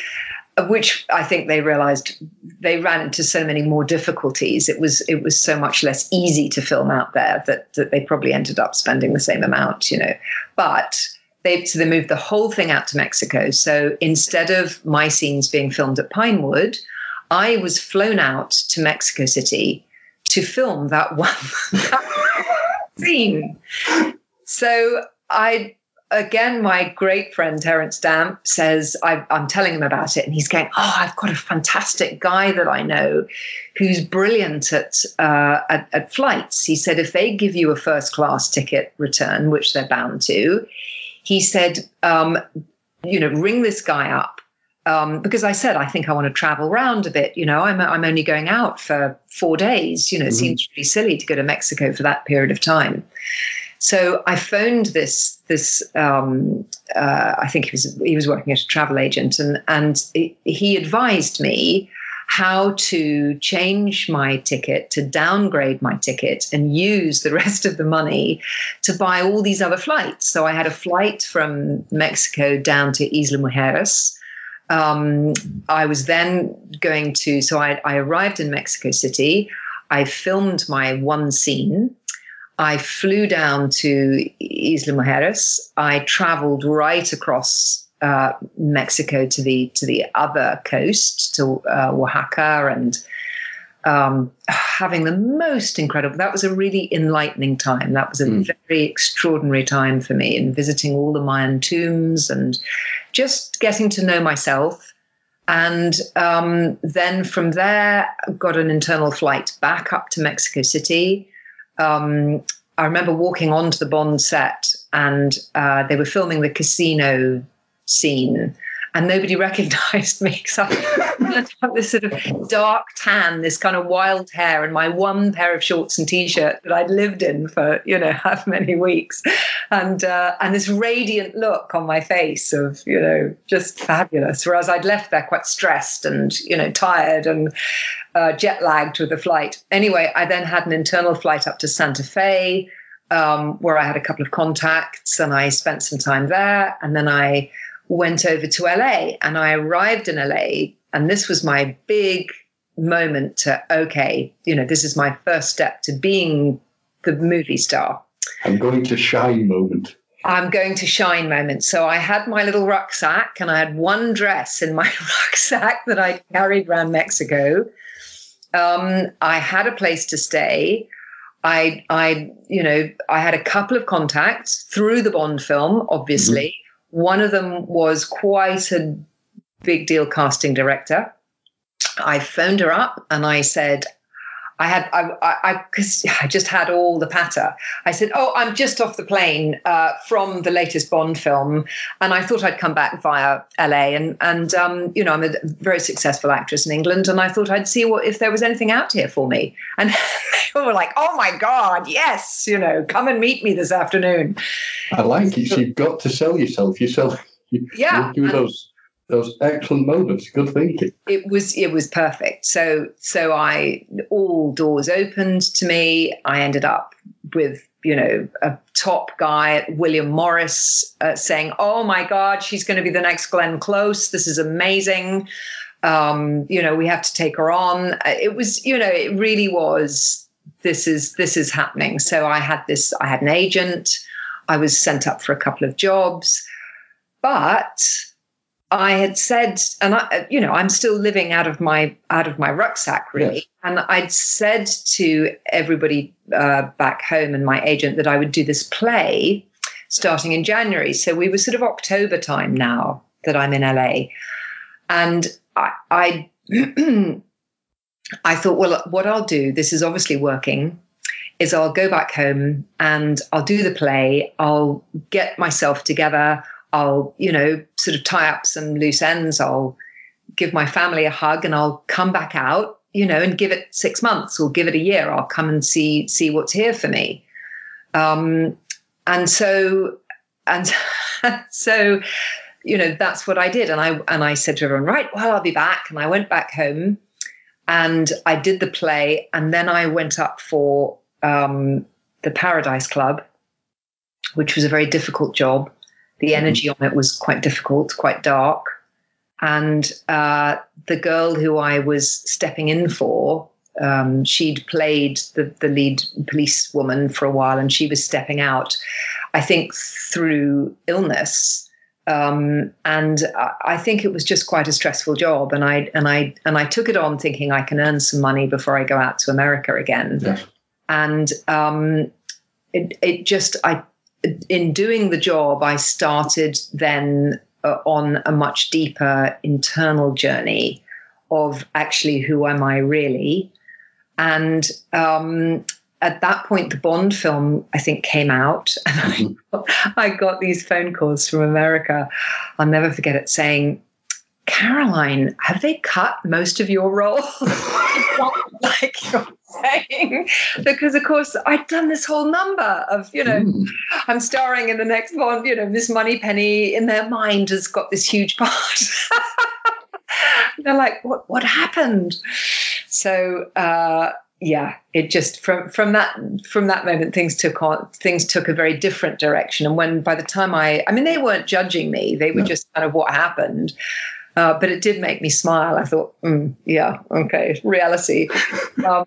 which I think they realized they ran into so many more difficulties. It was it was so much less easy to film out there that that they probably ended up spending the same amount, you know. But they so they moved the whole thing out to Mexico. So instead of my scenes being filmed at Pinewood, I was flown out to Mexico City to film that (laughs) one (laughs) scene. So I again, my great friend Terence Stamp says I, I'm telling him about it, and he's going, "Oh, I've got a fantastic guy that I know, who's brilliant at, uh, at at flights." He said, "If they give you a first class ticket return, which they're bound to," he said, um, "You know, ring this guy up." Um, because I said I think I want to travel around a bit. You know, I'm I'm only going out for four days. You know, it seems really silly to go to Mexico for that period of time. So I phoned this this um, uh, I think he was he was working as a travel agent and and he advised me how to change my ticket to downgrade my ticket and use the (laughs) rest of the money to buy all these other flights. So I had a flight from Mexico down to Isla Mujeres. Um, I was then going to so I, I arrived in Mexico City. I filmed my one scene I flew down to Isla Mujeres. I traveled right across uh, Mexico to the to the other coast to uh, Oaxaca and um, having the most incredible. That was a really enlightening time. That was a Mm. very extraordinary time for me in visiting all the Mayan tombs and just getting to know myself. And um, then from there, got an internal flight back up to Mexico City um, I remember walking onto the Bond set and uh, they were filming the casino scene. And nobody (laughs) recognized me because I had (laughs) this sort of dark tan, this kind of wild hair, and my one pair of shorts and t-shirt that I'd lived in for you know (laughs) how many weeks, and uh, and this radiant look on my face of you know just fabulous. Whereas I'd left there quite stressed and you know tired and uh, jet lagged with the flight. Anyway, I then had an internal flight up to Santa Fe, um, where I had a couple of contacts and I spent some time there. And then I went over to LA and I arrived in LA. And this was my big moment to, okay, you know, this is my first step to being the movie star. I'm going to shine moment. I'm going to shine moment. So I had my little rucksack and I had one dress in my (laughs) rucksack that I carried around Mexico. Um, I had a place to stay. I, I, you know, I had a couple of contacts through the Bond film. Obviously, one of them was quite a big deal casting director. I phoned her up and I said, I had, I, I, because I, I, just had all the patter. I said, "Oh, I'm just off the plane uh, from the latest Bond film, and I thought I'd come back via LA, and and um, you know, I'm a very successful actress in England, and I thought I'd see what if there was anything out here for me." And (laughs) they were like, "Oh my God, yes, you know, come and meet me this afternoon." I like it. So You've got to sell yourself. You, (laughs) Yeah, You do those those excellent moments. Good thinking. it was it was perfect. So so i all doors opened to me. I ended up with you know a top guy william morris uh, saying oh my god she's going to be the next glenn close. This is amazing. Um, you know we have to take her on. Uh, it was you know it really was this is this is happening. So i had this i had an agent. I was sent up for a couple of jobs. But I had said, and I, you know, I'm still living out of my out of my rucksack, really. Yes. And I'd said to everybody uh, back home and my agent that I would do this play starting in January. So we were sort of October time now that I'm in LA, and I, I, (clears throat) I thought, well, what I'll do. This is obviously working. Is I'll go back home and I'll do the play. I'll get myself together. I'll, you know, sort of tie up some loose ends. I'll give my family a hug and I'll come back out, you know, and give it six months or give it a year. I'll come and see see what's here for me. Um, and so and (laughs) so, you know, that's what I did. And I and I said to everyone, right, well, I'll be back. And I went back home and I did the play, and then I went up for um, the Paradise Club, which was a very difficult job. The energy on it was quite difficult, quite dark. And uh, the girl who I was stepping in for, um, she'd played the, the lead police woman for a while and she was stepping out, I think, through illness. Um, and I, I think it was just quite a stressful job. And I and I and I took it on thinking I can earn some money before I go out to America again. Yeah. And um, it it just I in doing the job I started then uh, on a much deeper internal journey of actually who am I really, and um, at that point, the Bond film, I think, came out, (laughs) and I got, I got these phone calls from America. I'll never forget it saying, Caroline, have they cut most of your role? (laughs) like saying, (laughs) because of course I'd done this whole number of, you know, Mm. I'm starring in the next Bond, you know, Miss Moneypenny in their mind has got this huge (laughs) part. (laughs) They're like, what what happened? So uh yeah, it just from from that from that moment things took on things took a very different direction. And when by the time I I mean they weren't judging me, they were No. just kind of what happened. Uh, but it did make me smile. I thought, mm, yeah, okay, reality. um,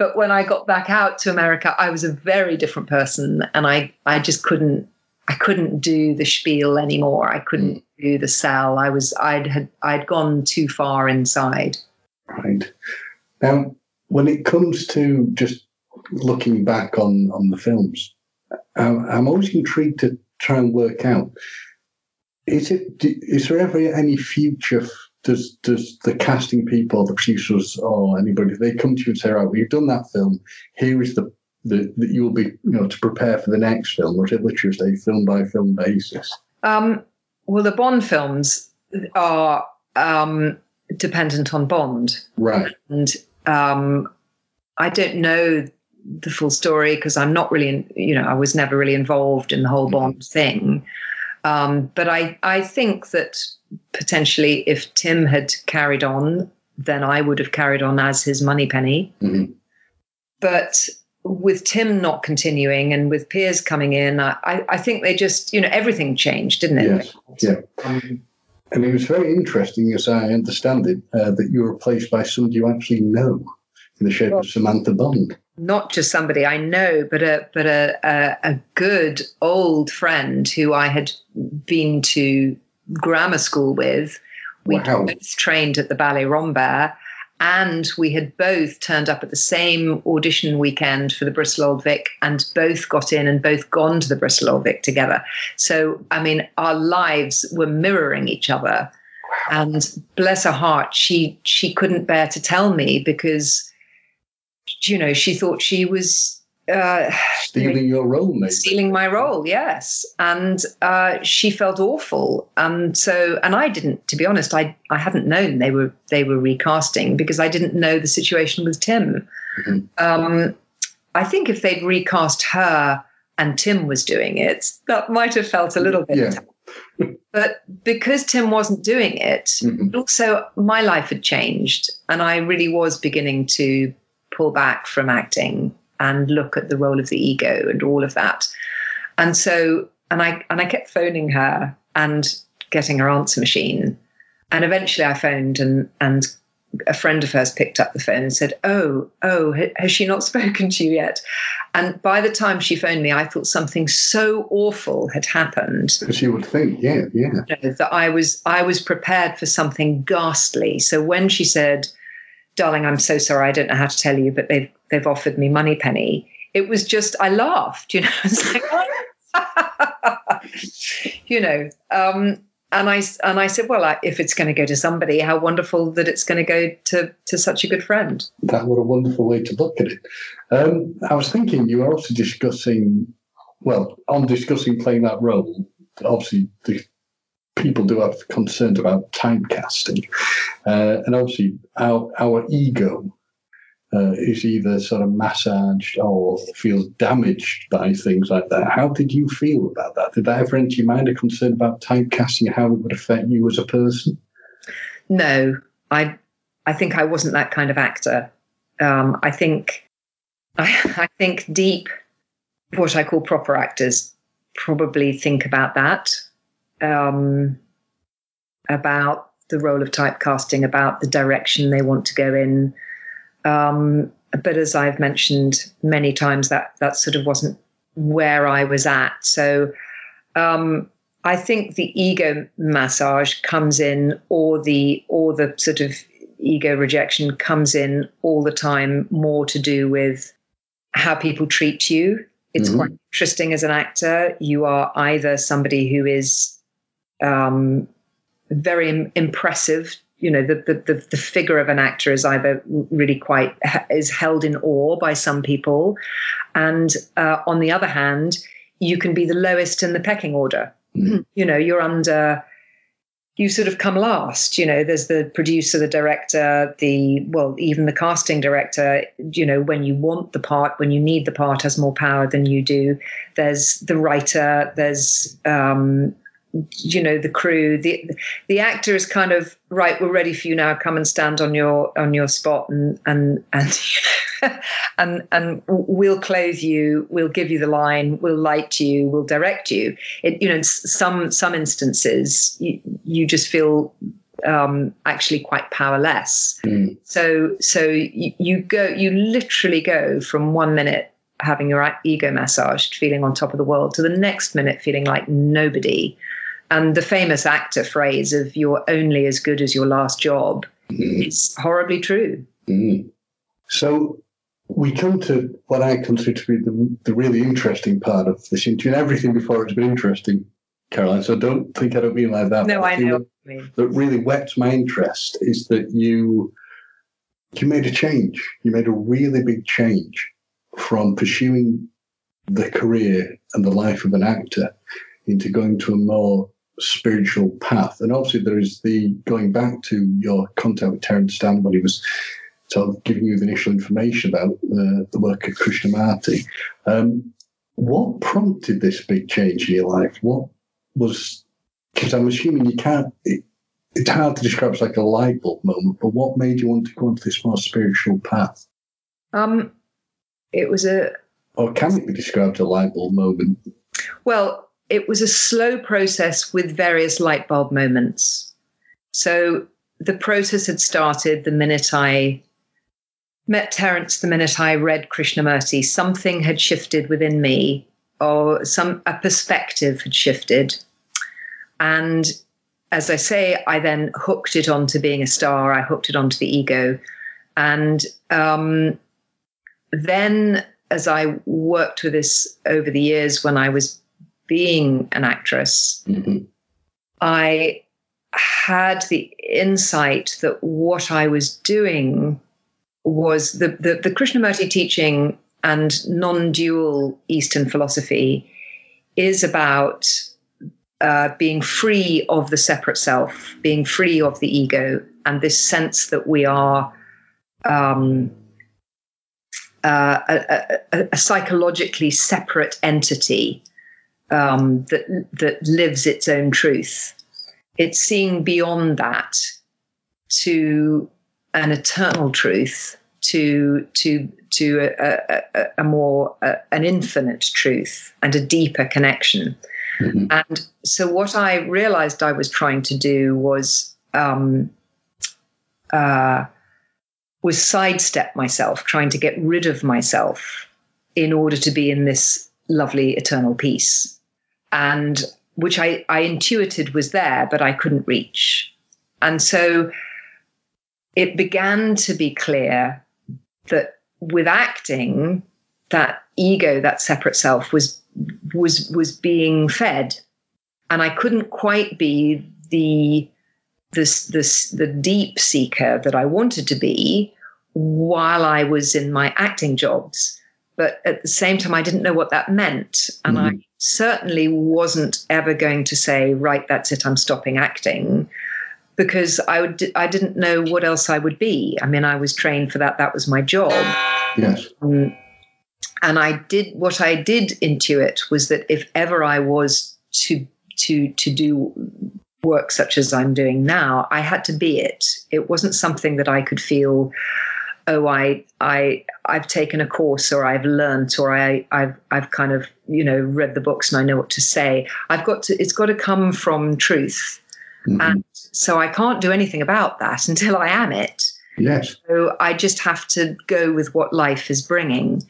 but when I got back out to America, I was a very different person, and I I just couldn't I couldn't do the spiel anymore. I couldn't do the sell. I was I'd had I'd gone too far inside. Right. Now, when it comes to just looking back on, on the films, I'm, I'm always intrigued to try and work out is it is there ever any future? Does does the casting people, the producers, or anybody they come to you and say, "Right, we've done that film. Here is the the that you will be, you know, to prepare for the next film." Or is it literally a film by film basis? Um, well, the Bond films are um, dependent on Bond. Right. and um, I don't know the full story because I'm not really, in, you know, I was never really involved in the whole Bond thing. Um, but I, I think that potentially if Tim had carried on, then I would have carried on as his Moneypenny. Mhm. But with Tim not continuing and with Piers coming in, I, I think they just, you know, everything changed, didn't it? Yes. Yeah. Um, And it was very interesting, as I understand it, uh, that you were replaced by somebody you actually know in the shape of Samantha Bond. not just somebody I know, but a but a, a a good old friend who I had been to grammar school with. We Wow. both trained at the Ballet Rambert, and we had both turned up at the same audition weekend for the Bristol Old Vic, and both got in and both gone to the Bristol Old Vic together. So I mean, our lives were mirroring each other. And bless her heart, she she couldn't bear to tell me because you know she thought she was uh, Stealing your role, maybe. stealing my role yes and uh, she felt awful and so and i didn't to be honest i i hadn't known they were they were recasting because i didn't know the situation with tim Mhm. um, i think if they'd recast her and tim was doing it that might have felt a little bit Yeah. but because tim wasn't doing it Mhm. also my life had changed and i really was beginning to pull back from acting and look at the role of the ego and all of that and so and i and i kept phoning her and getting her answer machine and eventually i phoned and and a friend of hers picked up the phone and said oh oh has she not (laughs) spoken to you yet and by the time she phoned me i thought something so awful had happened As you would think, yeah, yeah. know, that I was I was prepared for something ghastly. So when she said, "Darling, I'm so sorry, I don't know how to tell you, but they've they've offered me Moneypenny," it was just I laughed. You know, (laughs) like, (laughs) you know. Um, and I and I said, well, I, if it's going to go to somebody, how wonderful that it's going to go to to such a good friend. That what a wonderful way to look at it. Um, I was thinking you were also discussing, well, on discussing playing that role. Obviously, the people do have concerns about typecasting, uh, and obviously our our ego uh, is either sort of massaged or feels damaged by things like that. How did you feel about that? Did that ever enter your mind a concern about typecasting how it would affect you as a person? No, I I think I wasn't that kind of actor. Um, I think I, (laughs) I think deep what I call proper actors probably think about that um, about the role of typecasting, about the direction they want to go in. Um, but as I've mentioned many times, that that sort of wasn't where I was at. So um, I think the ego massage comes in, or the or the sort of ego rejection comes in all the time, more to do with how people treat you. It's Mhm. quite interesting as an actor. You are either somebody who is um, very impressive. You know, the, the the the figure of an actor is either really quite is held in awe by some people, and uh, on the other hand, you can be the lowest in the pecking order. (clears throat) You know, you're under. You sort of come last. You know, there's the producer, the director, the well, even the casting director. You know, when you want the part, when you need the part, has more power than you do. There's the writer. There's um, you know the crew the the actor is kind of right we're ready for you now. Come and stand on your on your spot and and and (laughs) and and we'll clothe you. We'll give you the line. We'll light you. We'll direct you. It you know in some some instances you, you just feel um actually quite powerless. Mm. so so you, you go you literally go from one minute having your ego massaged feeling on top of the world to the next minute feeling like nobody and the famous actor phrase of you're only as good as your last job Mm. is horribly true Mm. So we come to what I consider to be the, the really interesting part of this interview. And everything before it's been interesting, Caroline. So don't think I don't mean like that. no i think know what- what you mean. That really whets my interest is that you you made a change. You made a really big change from pursuing the career and the life of an actor into going to a more spiritual path. And obviously, there is the going back to your contact with Terence Stamp when he was sort of giving you the initial information about uh, the work of Krishnamurti. Um, what prompted this big change in your life? What was, because I'm assuming you can't, it, it's hard to describe as like a light bulb moment, but what made you want to go into this more spiritual path? um it was a Or can it be described as a light bulb moment? Well, it was a slow process with various light bulb moments. So the process had started the minute I met Terence, the minute I read Krishnamurti. Something had shifted within me, or some a perspective had shifted. And as I say, I then hooked it onto being a star. I hooked it onto the ego. And um, then as I worked with this over the years when I was being an actress, Mhm. I had the insight that what I was doing was the, the, the Krishnamurti teaching and non dual Eastern philosophy is about uh, being free of the separate self, being free of the ego, and this sense that we are um, uh, a, a, a psychologically separate entity um, that that lives its own truth. It's seeing beyond that to an eternal truth, to to to a, a, a more a, an infinite truth and a deeper connection. Mhm. And so, what I realized I was trying to do was um, uh, was sidestep myself, trying to get rid of myself in order to be in this lovely eternal peace, and which I, I intuited was there, but I couldn't reach. And so it began to be clear that with acting, that ego, that separate self, was was was being fed, and I couldn't quite be the this this the deep seeker that I wanted to be while I was in my acting jobs. But at the same time, I didn't know what that meant. And I certainly wasn't ever going to say, right, that's it, I'm stopping acting. Because I would, I didn't know what else I would be. I mean, I was trained for that; that was my job. Yes. Um, and I did what I did intuit was that if ever I was to to to do work such as I'm doing now, I had to be it. It wasn't something that I could feel, oh, I I I've taken a course or I've learnt or I I've I've kind of you know read the books and I know what to say. I've got to it's got to come from truth, Mhm. and so I can't do anything about that (laughs) until I am it. yes. So I just have to go with what life is bringing.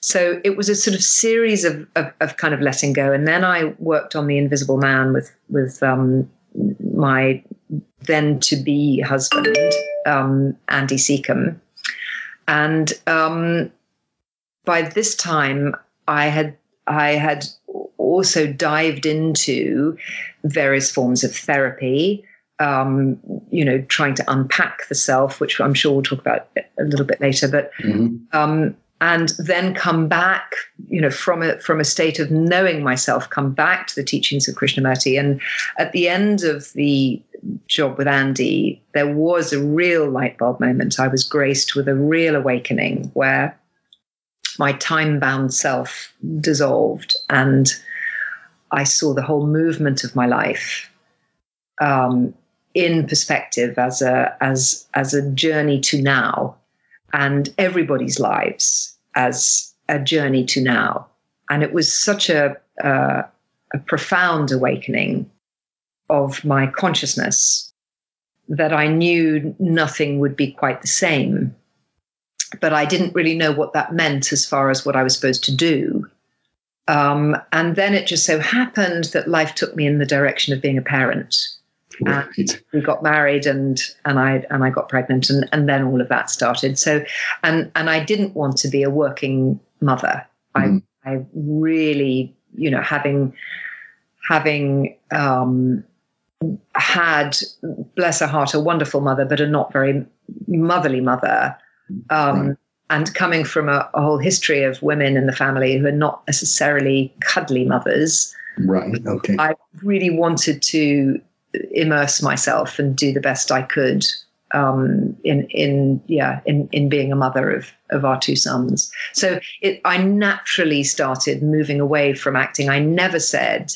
So it was a sort of series of, of, of kind of letting go. And then I worked on The Invisible Man with, with um, my then to be husband, um, Andy Seacombe. And um, by this time, I had I had also dived into various forms of therapy um, you know, trying to unpack the self, which I'm sure we'll talk about a little bit later, but Mhm. um, and then come back, you know, from a from a state of knowing myself, come back to the teachings of Krishnamurti. And at the end of the job with Andy, there was a real light bulb moment. I was graced with a real awakening where my time bound self dissolved and I saw the whole movement of my life um, in perspective as a as as a journey to now, and everybody's lives as a journey to now. And it was such a uh, a profound awakening of my consciousness that I knew nothing would be quite the same. But I didn't really know what that meant as far as what I was supposed to do. Um, and then it just so happened that life took me in the direction of being a parent Right. we got married and and I and I got pregnant and and then all of that started. So and and I didn't want to be a working mother. Mhm. I I really you know having having um, had bless her heart a wonderful mother but a not very motherly mother. Um, Right. And coming from a, a whole history of women in the family who are not necessarily cuddly mothers, Right. Okay. I really wanted to immerse myself and do the best I could um, in in yeah in in being a mother of of our two sons. So it I naturally started moving away from acting. I never said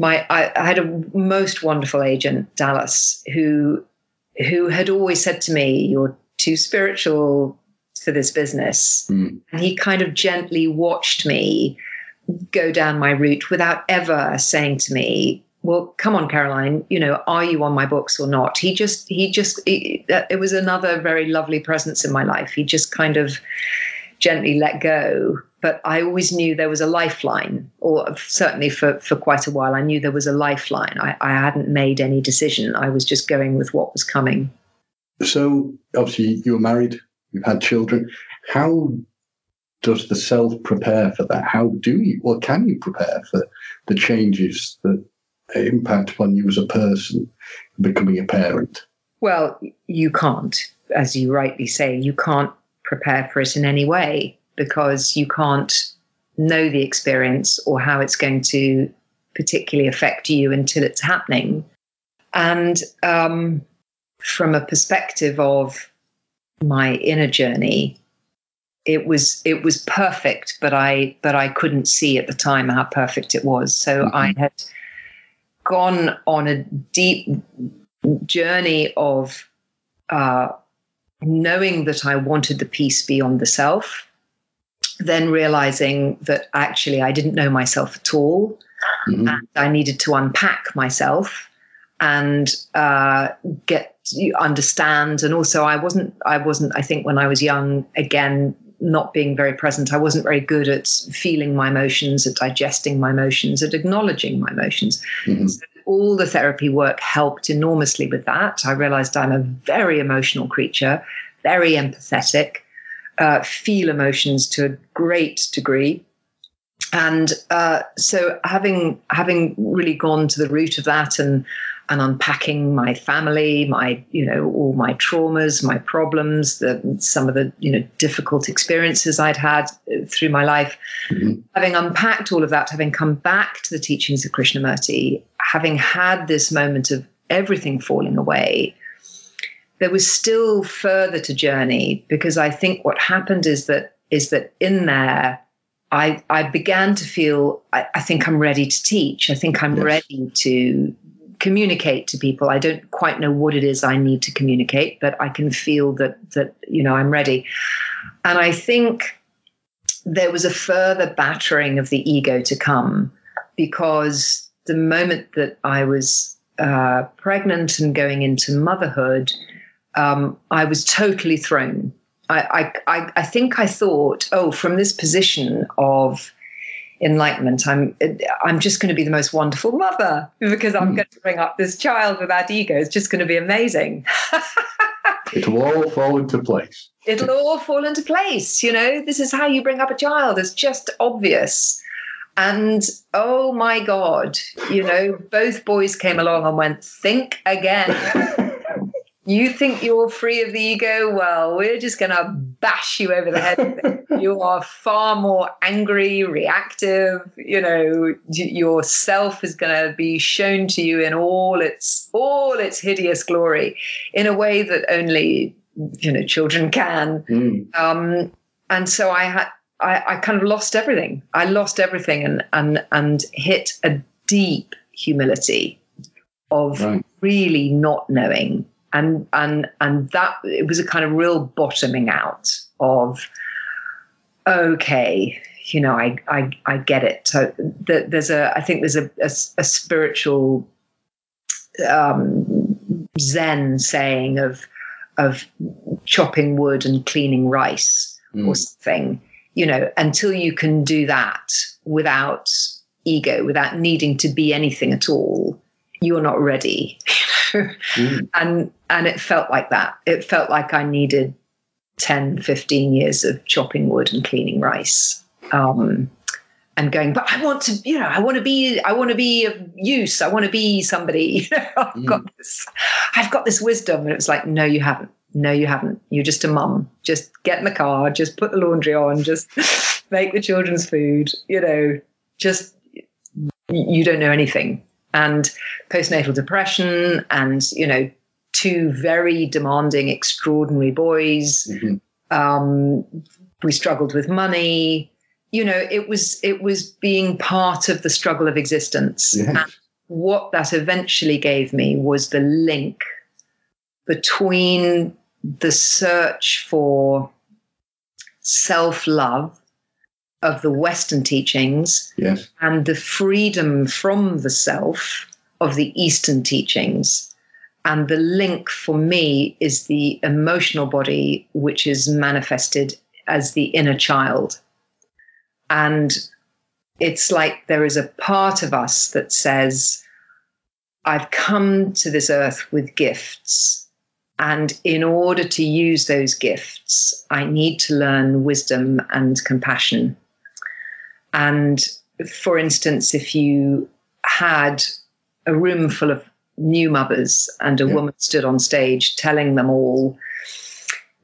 my I, I had a most wonderful agent Dallas who who had always said to me, "You're too spiritual for this business," Mm. and he kind of gently watched me go down my route without ever saying to me well come on caroline you know are you on my books or not? He just he just it, it was another very lovely presence in my life. He just kind of gently let go. But i always knew there was a lifeline or certainly for for quite a while i knew there was a lifeline. I, I hadn't made any decision. I was just going with what was coming. So obviously you were married, you've had children. How does the self prepare for that? How do you, or can you prepare for the changes that impact upon you as a person becoming a parent? Well, you can't, as you rightly say, you can't prepare for it in any way because you can't know the experience or how it's going to particularly affect you until it's happening. And um, from a perspective of my inner journey, it was it was perfect, but I but I couldn't see at the time how perfect it was. So I had gone on a deep journey of uh, knowing that I wanted the peace beyond the self, then realizing that actually I didn't know myself at all, Mhm. and I needed to unpack myself and uh, get understand. And also, I wasn't. I wasn't. I think when I was young, again, not being very present, I wasn't very good at feeling my emotions, at digesting my emotions, at acknowledging my emotions Mhm. all the therapy work helped enormously with that. I realized I'm a very emotional creature, very empathetic, uh, feel emotions to a great degree. And uh, so, having having really gone to the root of that and and unpacking my family, my, you know, all my traumas, my problems, the, some of the, you know, difficult experiences I'd had uh, through my life. Mhm. Having unpacked all of that, having come back to the teachings of Krishnamurti, having had this moment of everything falling away, there was still further to journey because I think what happened is that is that in there I I began to feel I, I think I'm ready to teach. I think I'm Yes. ready to communicate to people. I don't quite know what it is I need to communicate, but I can feel that that you know I'm ready. And I think there was a further battering of the ego to come because the moment that I was uh, pregnant and going into motherhood, um, I was totally thrown. I, I, I, I think I thought, oh, from this position of enlightenment, I'm, I'm just going to be the most wonderful mother because I'm Hmm. going to bring up this child without ego. It's just going to be amazing. (laughs) It'll all fall into place. It'll all fall into place. You know, this is how you bring up a child. It's just obvious. And oh my God, you know, both boys came along and went, think again. (laughs) you think you're free of the ego? Well, we're just going to bash you over the head. (laughs) you are far more angry, reactive. You know, yourself is going to be shown to you in all its all its hideous glory, in a way that only you know children can. Mm. Um, and so I had. I, I kind of lost everything. I lost everything and and and hit a deep humility of Right. really not knowing and and and that it was a kind of real bottoming out of okay you know i i, I get it so th- there's a i think there's a, a, a spiritual um zen saying of of chopping wood and cleaning rice Mm. or something you know until you can do that without ego without needing to be anything at all you're not ready. (laughs) Mm. and and it felt like that. It felt like i needed 10 15 years of chopping wood and cleaning rice. Um and going but i want to you know i want to be i want to be of use. I want to be somebody (laughs) you know i've got this i've got this wisdom. And it was like no you haven't. No you haven't. You're just a mum. Just get in the car. Just put the laundry on. Just (laughs) make the children's food. You know just you don't know anything and postnatal depression and you know two very demanding extraordinary boys. Mhm. um, we struggled with money. You know it was it was being part of the struggle of existence. What that eventually gave me was the link between the search for self-love of the western teachings Yes. and the freedom from the self of the Eastern teachings. And the link for me is the emotional body, which is manifested as the inner child. And it's like there is a part of us that says, I've come to this earth with gifts. And in order to use those gifts, I need to learn wisdom and compassion. And for instance, if you had a room full of new mothers and a Yeah. woman stood on stage telling them all,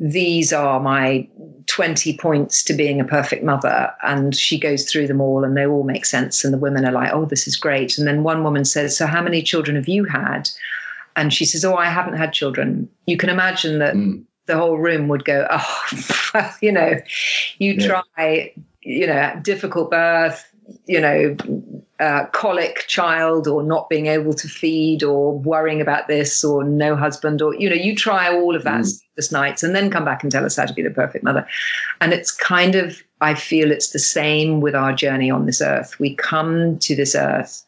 these are my 20 points to being a perfect mother. And she goes through them all and they all make sense. And the women are like, oh, this is great. And then one woman says, So, how many children have you had? And she says, Oh, I haven't had children. You can imagine that Mm. the whole room would go, oh, (laughs) you know, you Yeah. try, you know, difficult birth, you know, uh, colic child, or not being able to feed, or worrying about this, or no husband, or, you know, you try all of that Mm. sleepless nights and then come back and tell us how to be the perfect mother. And it's kind of, I feel it's the same with our journey on this earth. We come to this earth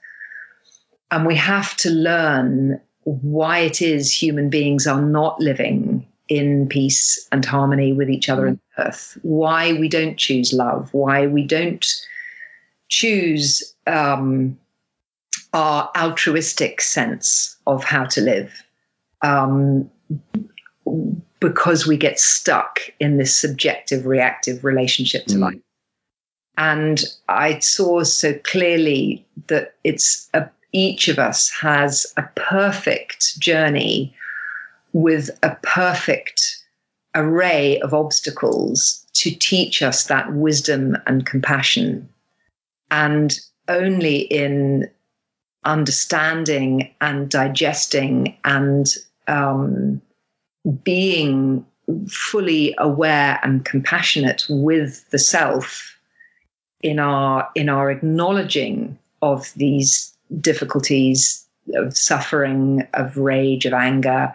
and we have to learn why it is human beings are not living in peace and harmony with each other on earth, why we don't choose love, why we don't choose um, our altruistic sense of how to live. Um, because we get stuck in this subjective reactive relationship to Mm. life. And I saw so clearly that it's a each of us has a perfect journey with a perfect array of obstacles to teach us that wisdom and compassion. And only in understanding and digesting and um, being fully aware and compassionate with the self in our in our acknowledging of these difficulties of suffering of rage of anger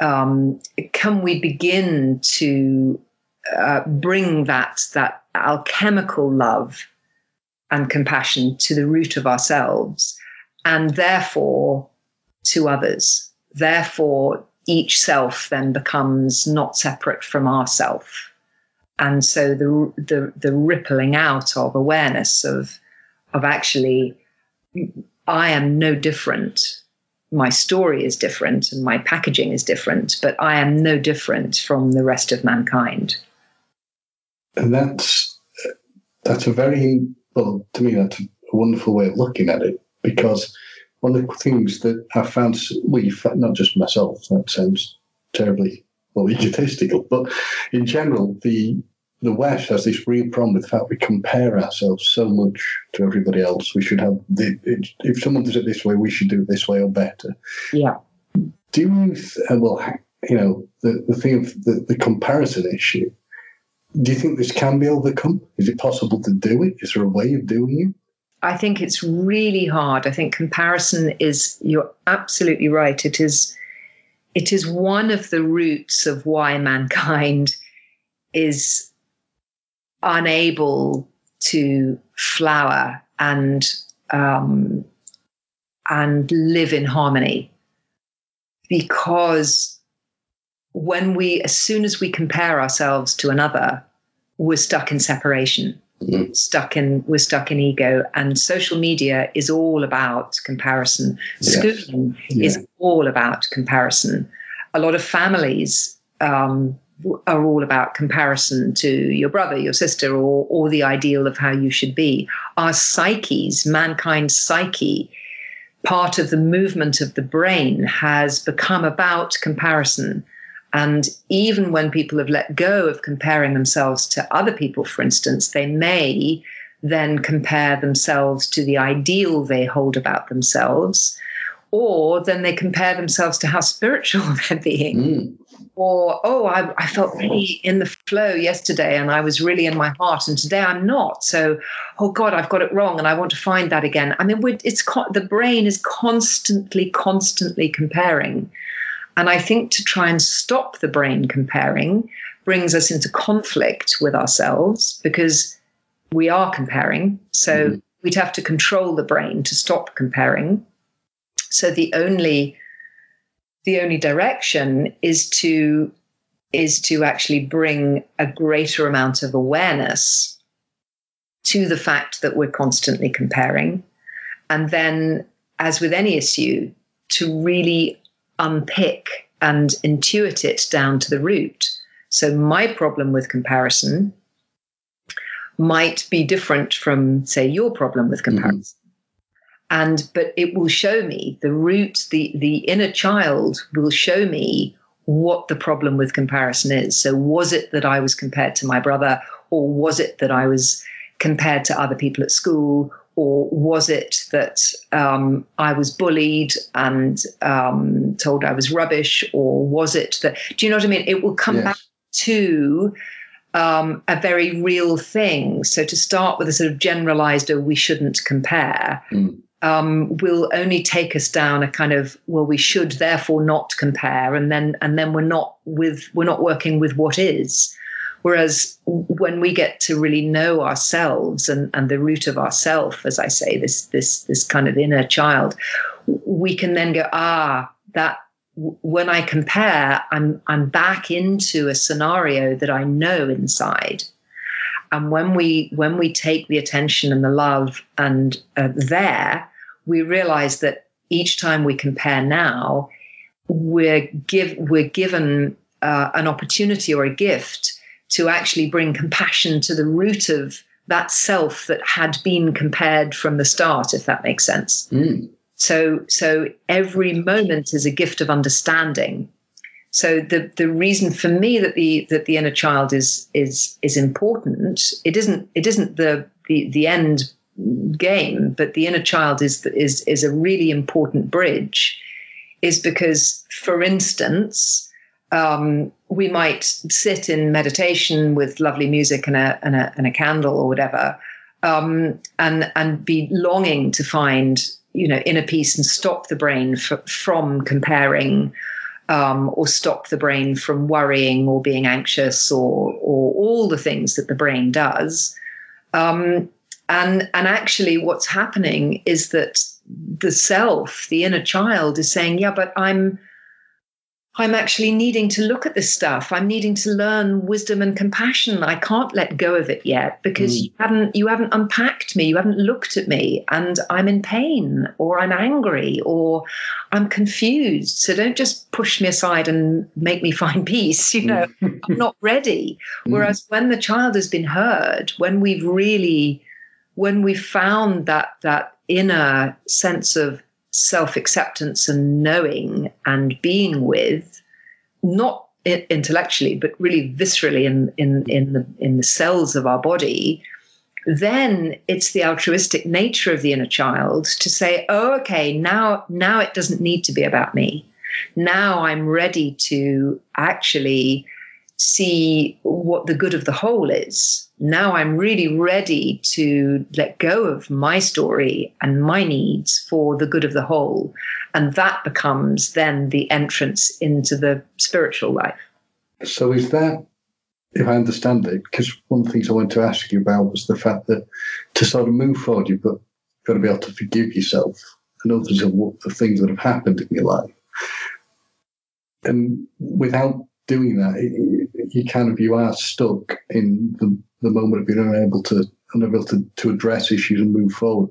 um, can we begin to uh, bring that that alchemical love and compassion to the root of ourselves and therefore to others therefore each self then becomes not separate from ourself and so the the the rippling out of awareness of of actually I am no different. My story is different and my packaging is different, but I am no different from the rest of mankind. And that's that's a very well to me that's a wonderful way of looking at it because one of the things that I found, well, not just myself, that sounds terribly well egotistical, but in general, the the West has this real problem with the fact we compare ourselves so much to everybody else. We should have the, if someone does it this way, we should do it this way or better. Yeah. Do you, uh, well, you know, the, the thing of the, the comparison issue, do you think this can be overcome? Is it possible to do it? Is there a way of doing it? I think it's really hard. I think comparison is, you're absolutely right. It is, it is one of the roots of why mankind is unable to flower and um, and live in harmony because when we as soon as we compare ourselves to another we're stuck in separation mm-hmm. stuck in we're stuck in ego and social media is all about comparison yes. schooling yeah. is all about comparison a lot of families um, are all about comparison to your brother, your sister, or, or the ideal of how you should be. Our psyches, mankind's psyche, part of the movement of the brain has become about comparison. And even when people have let go of comparing themselves to other people, for instance, they may then compare themselves to the ideal they hold about themselves, or then they compare themselves to how spiritual (laughs) they're being. Mm. Or oh I, I, felt really in the flow yesterday and i was really in my heart and today i'm not. So oh god i've got it wrong and i want to find that again. I mean it's the brain is constantly constantly comparing. And i think to try and stop the brain comparing brings us into conflict with ourselves because we are comparing. So mm-hmm. we'd have to control the brain to stop comparing so the only the only direction is to is to actually bring a greater amount of awareness to the fact that we're constantly comparing. And then as with any issue to really unpick and intuit it down to the root. So my problem with comparison might be different from say your problem with mm-hmm. comparison and but it will show me the root the the inner child will show me what the problem with comparison is so was it that i was compared to my brother or was it that i was compared to other people at school or was it that um, I was bullied and um, told I was rubbish, or was it that? Do you know what I mean? It will come yes. back to um, a very real thing. So to start with a sort of generalized, oh, we shouldn't compare. Mm um, will only take us down a kind of well we should therefore not compare and then and then we're not with we're not working with what is. Whereas when we get to really know ourselves and, and the root of ourself as i say this this this kind of inner child we can then go ah that when i compare i'm i'm back into a scenario that i know inside and when we when we take the attention and the love and uh, there we realize that each time we compare now, we're give we're given uh, an opportunity or a gift to actually bring compassion to the root of that self that had been compared from the start, if that makes sense. Mm. So, so every moment is a gift of understanding. So the the reason for me that the that the inner child is is is important. It isn't it isn't the the the end game, but the inner child is is is a really important bridge. Is because, for instance, um, we might sit in meditation with lovely music and a and a, and a candle or whatever, um, and and be longing to find you know inner peace and stop the brain f- from comparing um, or stop the brain from worrying or being anxious or or all the things that the brain does. Um, and and actually what's happening is that the self the inner child is saying yeah but i'm I'm actually needing to look at this stuff. I'm needing to learn wisdom and compassion. I can't let go of it yet because mm. you haven't you haven't unpacked me. You haven't looked at me, and I'm in pain, or I'm angry, or I'm confused. So don't just push me aside and make me (laughs) find peace. You know, mm. (laughs) I'm not ready. Mm. Whereas when the child has been heard, when we've really, when we've found that that inner sense of self acceptance and knowing and being with, not intellectually, but really viscerally in, in, in, the, in the cells of our body, then it's the altruistic nature of the inner child to say, oh, okay, now, now it doesn't need to be about me. Now I'm ready to actually see what the good of the whole is. Now I'm really ready to let go of my story and my needs for the good of the whole. And that becomes then the entrance into the spiritual life. So, is that, if I understand it, because one of the things I wanted to ask you about was the fact that to sort of move forward, you've got, got to be able to forgive yourself and others of what the things that have happened in your life. And without doing that, you kind of you are stuck in the, the moment of being unable to unable to, to address issues and move forward.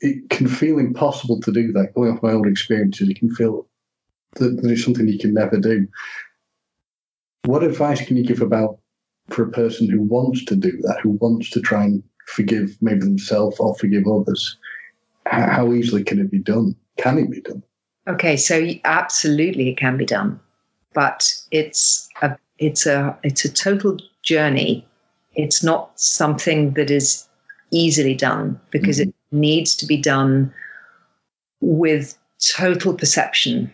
It can feel impossible to do that. Going off my own experiences, it can feel that, that it's something you can never do. What advice can you give about for a person who wants to do that, who wants to try and forgive maybe themselves or forgive others? How easily can it be done? Can it be done? Okay, so absolutely it can be done but it's a it's a it's a total journey. It's not something that is easily done because mm-hmm. it needs to be done with total perception.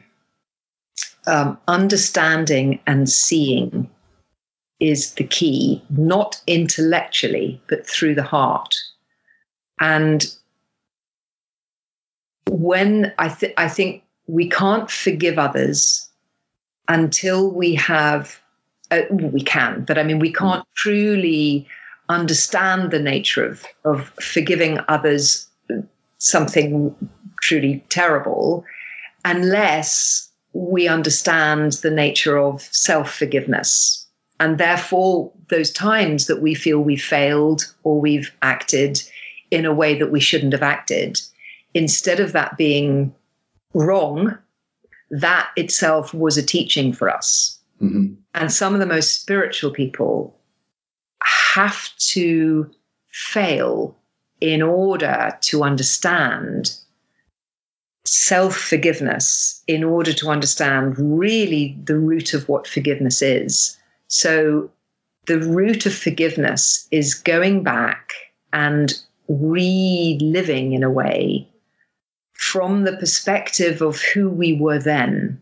Um, understanding and seeing is the key, not intellectually, but through the heart. And when I, th- I think we can't forgive others until we have, uh, we can, but I mean, we can't truly understand the nature of, of forgiving others something truly terrible unless we understand the nature of self forgiveness. And therefore, those times that we feel we've failed or we've acted in a way that we shouldn't have acted, instead of that being wrong that itself was a teaching for us. Mm-hmm. And some of the most spiritual people have to fail in order to understand self forgiveness, in order to understand really the root of what forgiveness is. So, the root of forgiveness is going back and reliving in a way from the perspective of who we were then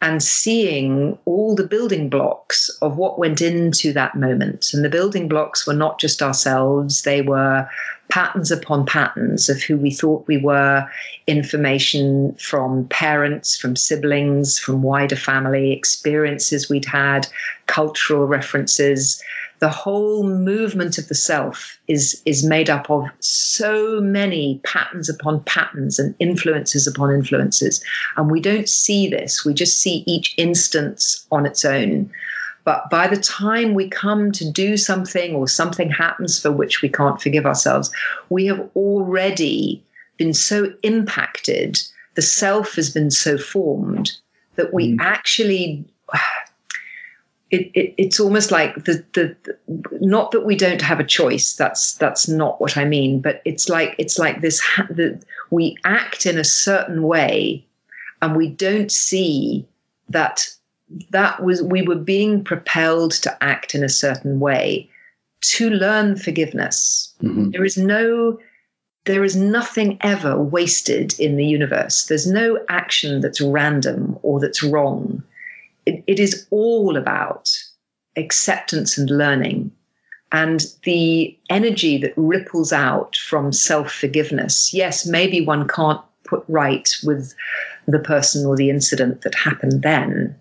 and seeing all the building blocks of what went into that moment. And the building blocks were not just ourselves, they were patterns upon patterns of who we thought we were, information from parents, from siblings, from wider family, experiences we'd had, cultural references, the whole movement of the self is is made up of so many patterns upon patterns and influences upon influences. And we don't see this. We just see each instance on its own but by the time we come to do something or something happens for which we can't forgive ourselves we have already been so impacted the self has been so formed that we mm. actually (sighs) it, it, it's almost like the, the, the not that we don't have a choice that's that's not what i mean but it's like it's like this the, we act in a certain way and we don't see that that was we were being propelled to act in a certain way to learn forgiveness Mhm. there is no there is nothing ever wasted in the universe there's no action that's random or that's wrong it, it is all about acceptance and learning and the energy that ripples out from self forgiveness. Yes, maybe one can't put right with the person or the incident that happened then,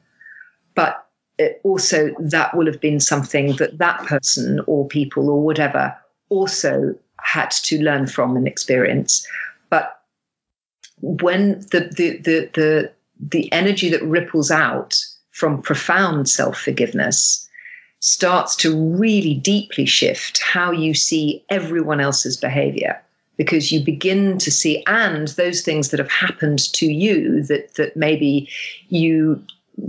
but it also that will have been something that that person or people or whatever also had to learn from and experience. But when the the the the, the energy that ripples out from profound self forgiveness starts to really deeply shift how you see everyone else's behavior because you begin to see and those things that have happened to you that that maybe you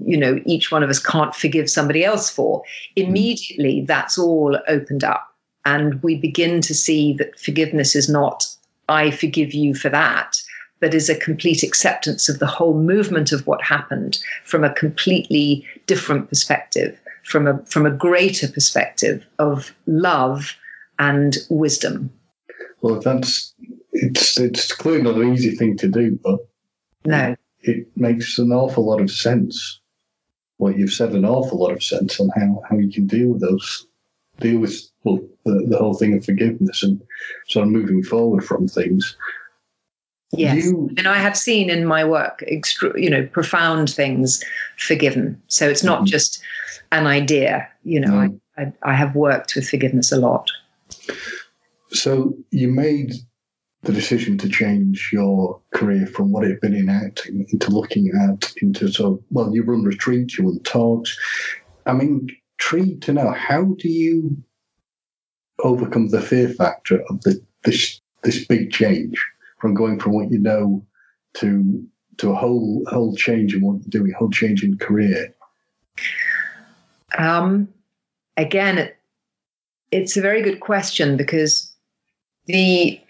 you know each one of us can't forgive somebody else for mm. immediately that's all opened up and we begin to see that forgiveness is not i forgive you for that but is a complete acceptance of the whole movement of what happened from a completely different perspective from a from a greater perspective of love and wisdom. Well, that's it's it's clearly not an easy thing to do, but No, it makes an awful lot of sense. What you've said, an awful lot of sense on how, how you can deal with those, deal with well, the, the whole thing of forgiveness and sort of moving forward from things. yes, You, and I have seen in my work, extra, you know, profound things forgiven. So it's not Mhm. just an idea. You know, Mm. I, I I have worked with forgiveness a lot. so you made the decision to change your career from what it had been in acting into looking at into sort of well, you run retreats, you run talks. I'm intrigued to know how do you overcome the fear factor of the, this this big change from going from what you know to to a whole whole change in what you're doing, whole change in career. Um, again, it, it's a very good question because the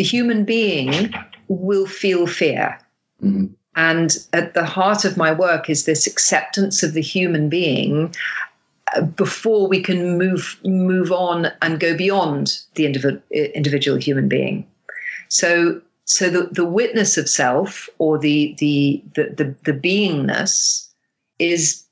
the human being will feel fear. Mhm. And at the heart of my work is this acceptance of the human being uh, before we can move move on and go beyond the individual individual human being. So so the, the witness of self or the the the the, the beingness is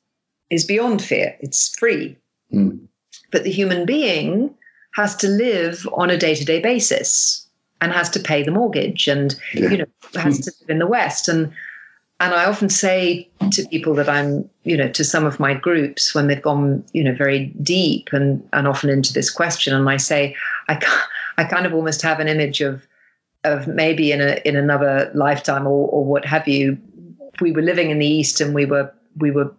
is beyond fear. It's free. Mm. But the human being has to live on a day-to-day basis and has to pay the mortgage and Yeah. you know has to live in the west and and i often say to people that i'm you know to some of my groups when they've gone you know very deep and and often into this question and i say i i kind of almost have an image of of maybe in a in another lifetime or or what have you we were living in the east and we were we were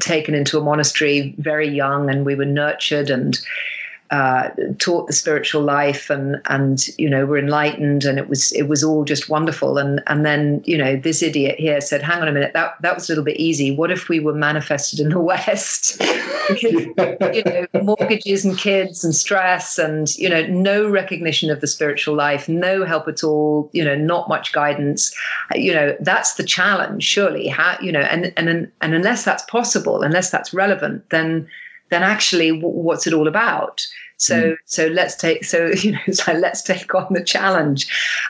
taken into a monastery very young and we were nurtured and uh, taught the spiritual life and and you know were enlightened and it was it was all just wonderful. And and then you know this idiot here said hang on a minute that that was a little bit easy. What if we were manifested in the (laughs) west? (laughs) You know mortgages and kids and stress and you know no recognition of the spiritual life no help at all you know not much guidance. You know that's the challenge surely. How you know and and and unless that's possible unless that's relevant then then actually w- what's it all about so hmm. so let's take so (laughs) you know so let's take on the challenge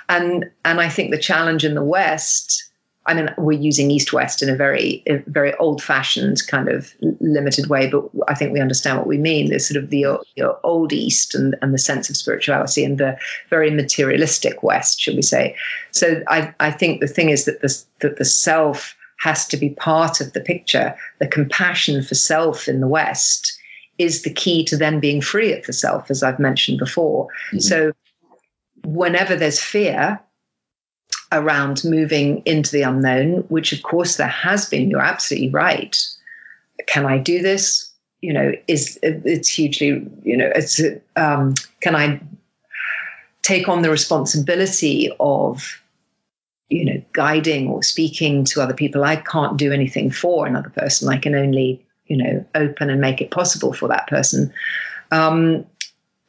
and and i think the challenge in the west I mean, we're using East West in a very, a very old-fashioned kind of limited way, but I think we understand what we mean. There's sort of the you know, old East and, and the sense of spirituality, and the very materialistic West, should we say? So I, I think the thing is that the that the self has to be part of the picture. The compassion for self in the West is the key to then being free of the self, as I've mentioned before. Mhm. So whenever there's fear around moving into the unknown, which of course there has been, you're absolutely right. Can I do this? You know, is it's hugely, you know, it's um, can I take on the responsibility of you know guiding or speaking to other people i can't do anything for another person. I can only you know open and make it possible for that person. Um,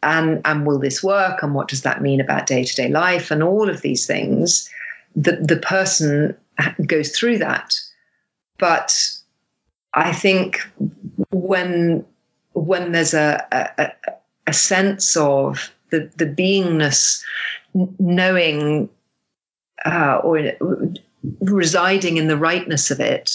and and will this work? And what does that mean about day-to-day life? And all of these things the the person goes through that. But i think when when there's a a, a sense of the the beingness knowing uh, or residing in the rightness of it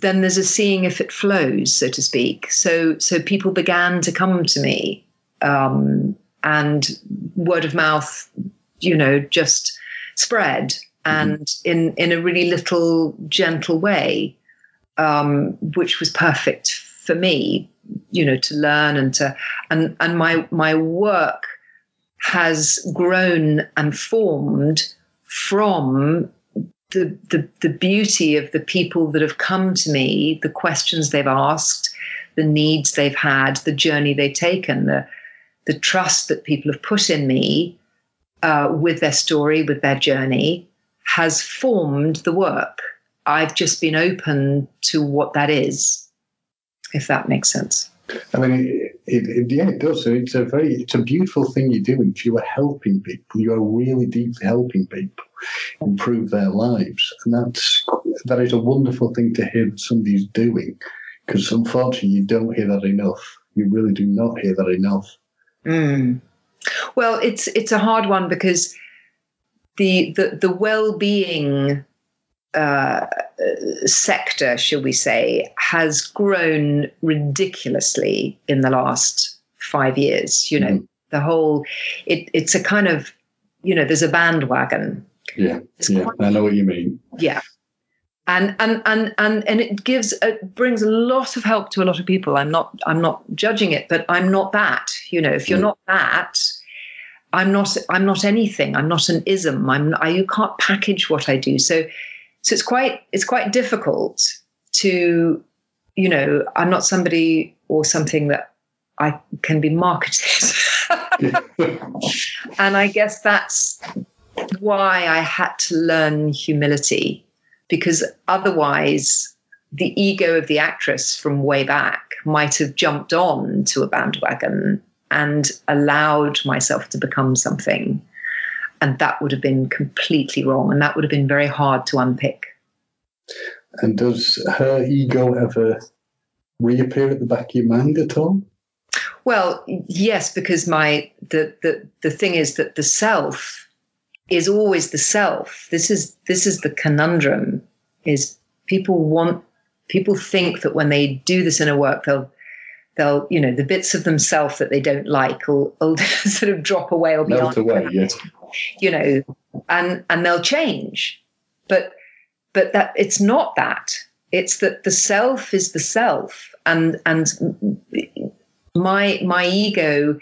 then there's a seeing if it flows, so to speak. So so people began to come to me, um, and word of mouth, you know, just spread, and mm-hmm. in in a really little gentle way, um, which was perfect for me, you know, to learn and to and and my my work has grown and formed from the, the, the beauty of the people that have come to me, the questions they've asked, the needs they've had, the journey they've taken, the, the trust that people have put in me uh, with their story, with their journey, has formed the work. I've just been open to what that is, if that makes sense. I mean, it, it, yeah, it does. It's a very, it's a beautiful thing you're doing. You are helping people. You are really deeply helping people improve their lives, and that's that is a wonderful thing to hear that somebody's doing. Because unfortunately, you don't hear that enough. You really do not hear that enough. Mm. Well, it's it's a hard one because the the the well being uh, sector, shall we say, has grown ridiculously in the last five years. You know, mm. the whole it, it's a kind of you know, there's a bandwagon. Yeah, it's yeah, quite, I know what you mean. Yeah, and and and and and it gives it brings a lot of help to a lot of people. I'm not I'm not judging it, but I'm not that. You know, if you're mm. not that. I'm not. I'm not anything. I'm not an ism. I'm. I, you can't package what I do. So, so it's quite it's quite difficult to you know i'm not somebody or something that i can be marketed. (laughs) And i guess that's why i had to learn humility because otherwise the ego of the actress from way back might have jumped on to a bandwagon and allowed myself to become something and that would have been completely wrong. And that would have been very hard to unpick. And does her ego ever reappear at the back of your mind at all? Well, yes, because my the the the thing is that the self is always the self. This is this is the conundrum. Is people want people think that when they do this inner work, they'll they'll you know the bits of themselves that they don't like will, will (laughs) sort of drop away or be melt away. Yeah you know, and and they'll change. But but that it's not that. It's that the self is the self, and and my my ego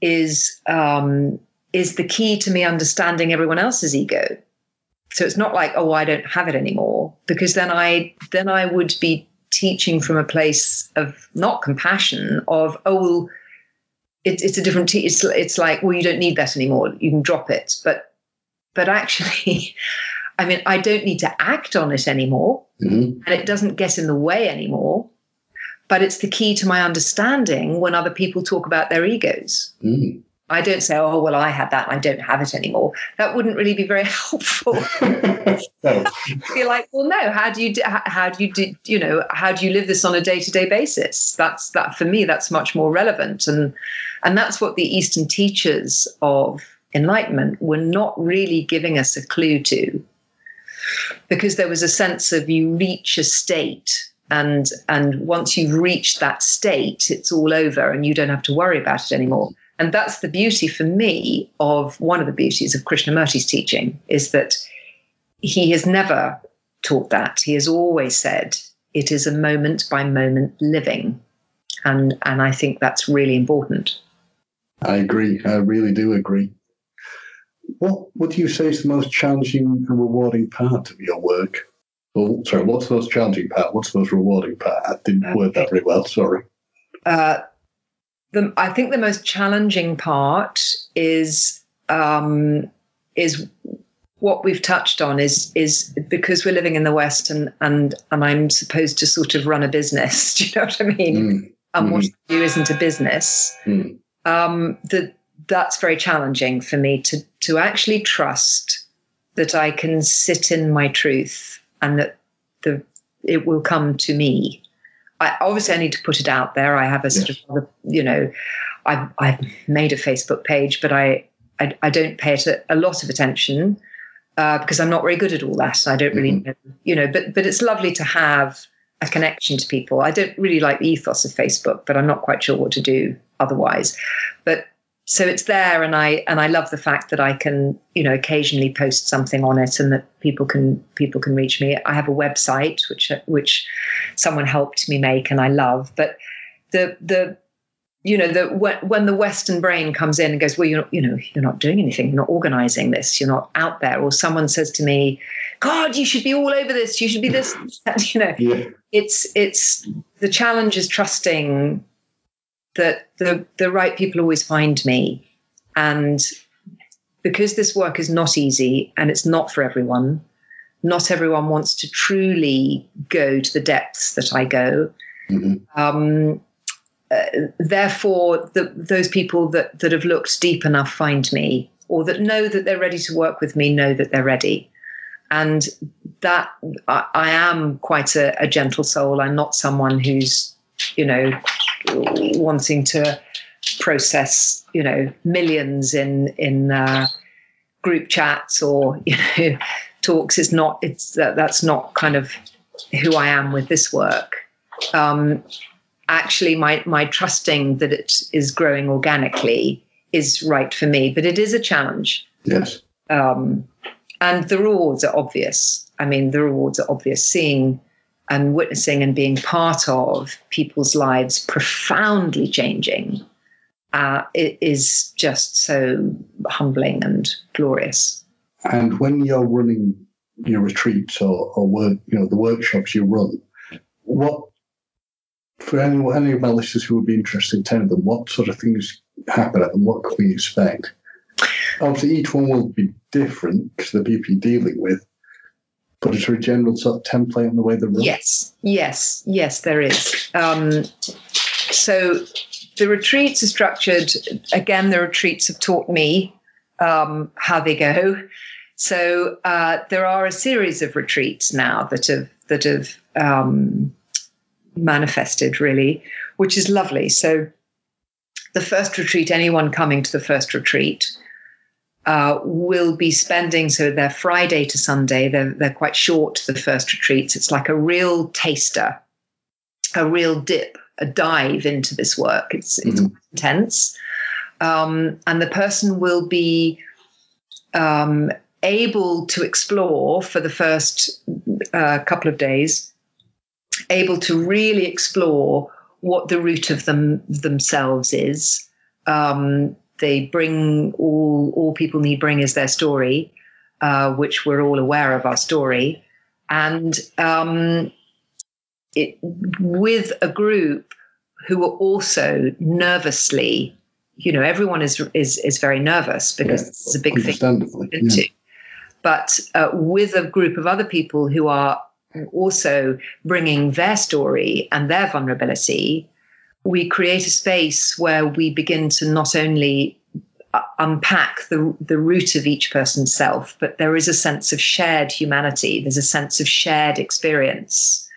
is um, is the key to me understanding everyone else's ego. So it's not like oh I don't have it anymore because then I then I would be teaching from a place of not compassion of oh well, it, it's a different t- it's it's like well you don't need that anymore. You can drop it. But but actually (laughs) i mean i don't need to act on it anymore. Mm-hmm. and it doesn't get in the way anymore. But it's the key to my understanding when other people talk about their egos. Mm. I don't say, oh, well, I had that and I don't have it anymore. That wouldn't really be very (laughs) helpful. (laughs) be like, well, no, how do you, do, how do you, do, you know, how do you live this on a day to day basis? That's that for me, that's much more relevant. And, and that's what the Eastern teachers of enlightenment were not really giving us a clue to. Because there was a sense of you reach a state and and once you've reached that state, it's all over and you don't have to worry about it anymore. And that's the beauty for me of one of the beauties of Krishnamurti's teaching is that he has never taught that. He has always said it is a moment by moment living. And, and I think that's really important. I agree. I really do agree. What would you say is the most challenging and rewarding part of your work? Well, sorry, what's the most challenging part? What's the most rewarding part? I didn't word that very well. Sorry. Uh, the, I think the most challenging part is um, is what we've touched on is is because we're living in the West and and and I'm supposed to sort of run a business. (laughs) Do you know what I mean? Mm. And what mm-hmm. I do isn't a business. Mm. um, that that's very challenging for me to to actually trust that I can sit in my truth and that the it will come to me. I obviously I need to put it out there. I have a sort Yes. of you know, I've I've made a Facebook page, but I I, I don't pay it a, a lot of attention uh, because I'm not very good at all that. I don't really know, you know. But but it's lovely to have a connection to people. I don't really like the ethos of Facebook, but I'm not quite sure what to do otherwise. But so it's there, and I and I love the fact that I can you know occasionally post something on it, and that people can people can reach me. I have a website which which someone helped me make, and I love. But the the you know the when, when the Western brain comes in and goes, well, you're not, you know you're not doing anything, you're not organizing this, you're not out there, or someone says to me, God, you should be all over this, you should be this, (laughs) you know Yeah. it's it's the challenge is trusting that the the right people always find me and because this work is not easy and it's not for everyone not everyone wants to truly go to the depths that i go Mhm. um, uh, therefore the, those people that that have looked deep enough find me or that know that they're ready to work with me know that they're ready and that I, I am quite a, a gentle soul. I'm not someone who's, you know, wanting to process, you know, millions in in uh, group chats or (laughs) you know talks. It's not. It's that that's not kind of who I am with this work. Um, actually, my my trusting that it is growing organically is right for me, but it is a challenge Yes. um, and the rewards are obvious. I mean, the rewards are obvious. Seeing and witnessing and being part of people's lives profoundly changing uh, it is just so humbling and glorious. And when you're running your retreats or, or work, you know, the workshops you run, what for any, any of my listeners who would be interested in telling them what sort of things happen at them, what can we expect? Obviously, each one will be different because the people you're dealing with. But is there a general sort of template on the way the? Yes, yes, yes, there is. Um, so the retreats are structured. Again, the retreats have taught me um, how they go. So uh, there are a series of retreats now that have that have um, manifested really, which is lovely. So the first retreat, anyone coming to the first retreat. Uh, will be spending so they're Friday to Sunday. They're they're quite short. The first retreats. It's like a real taster, a real dip, a dive into this work. It's it's Mhm. quite intense, um, and the person will be um, able to explore for the first uh, couple of days, able to really explore what the root of them themselves is. Um, they bring all all people need bring is their story, uh, which we're all aware of our story, and um, it, with a group who are also nervously, you know, everyone is is is very nervous because Yeah, is a big thing Understandably. yeah. But uh, with a group of other people who are also bringing their story and their vulnerability, we create a space where we begin to not only uh, unpack the, the root of each person's self, but there is a sense of shared humanity, there's a sense of shared experience.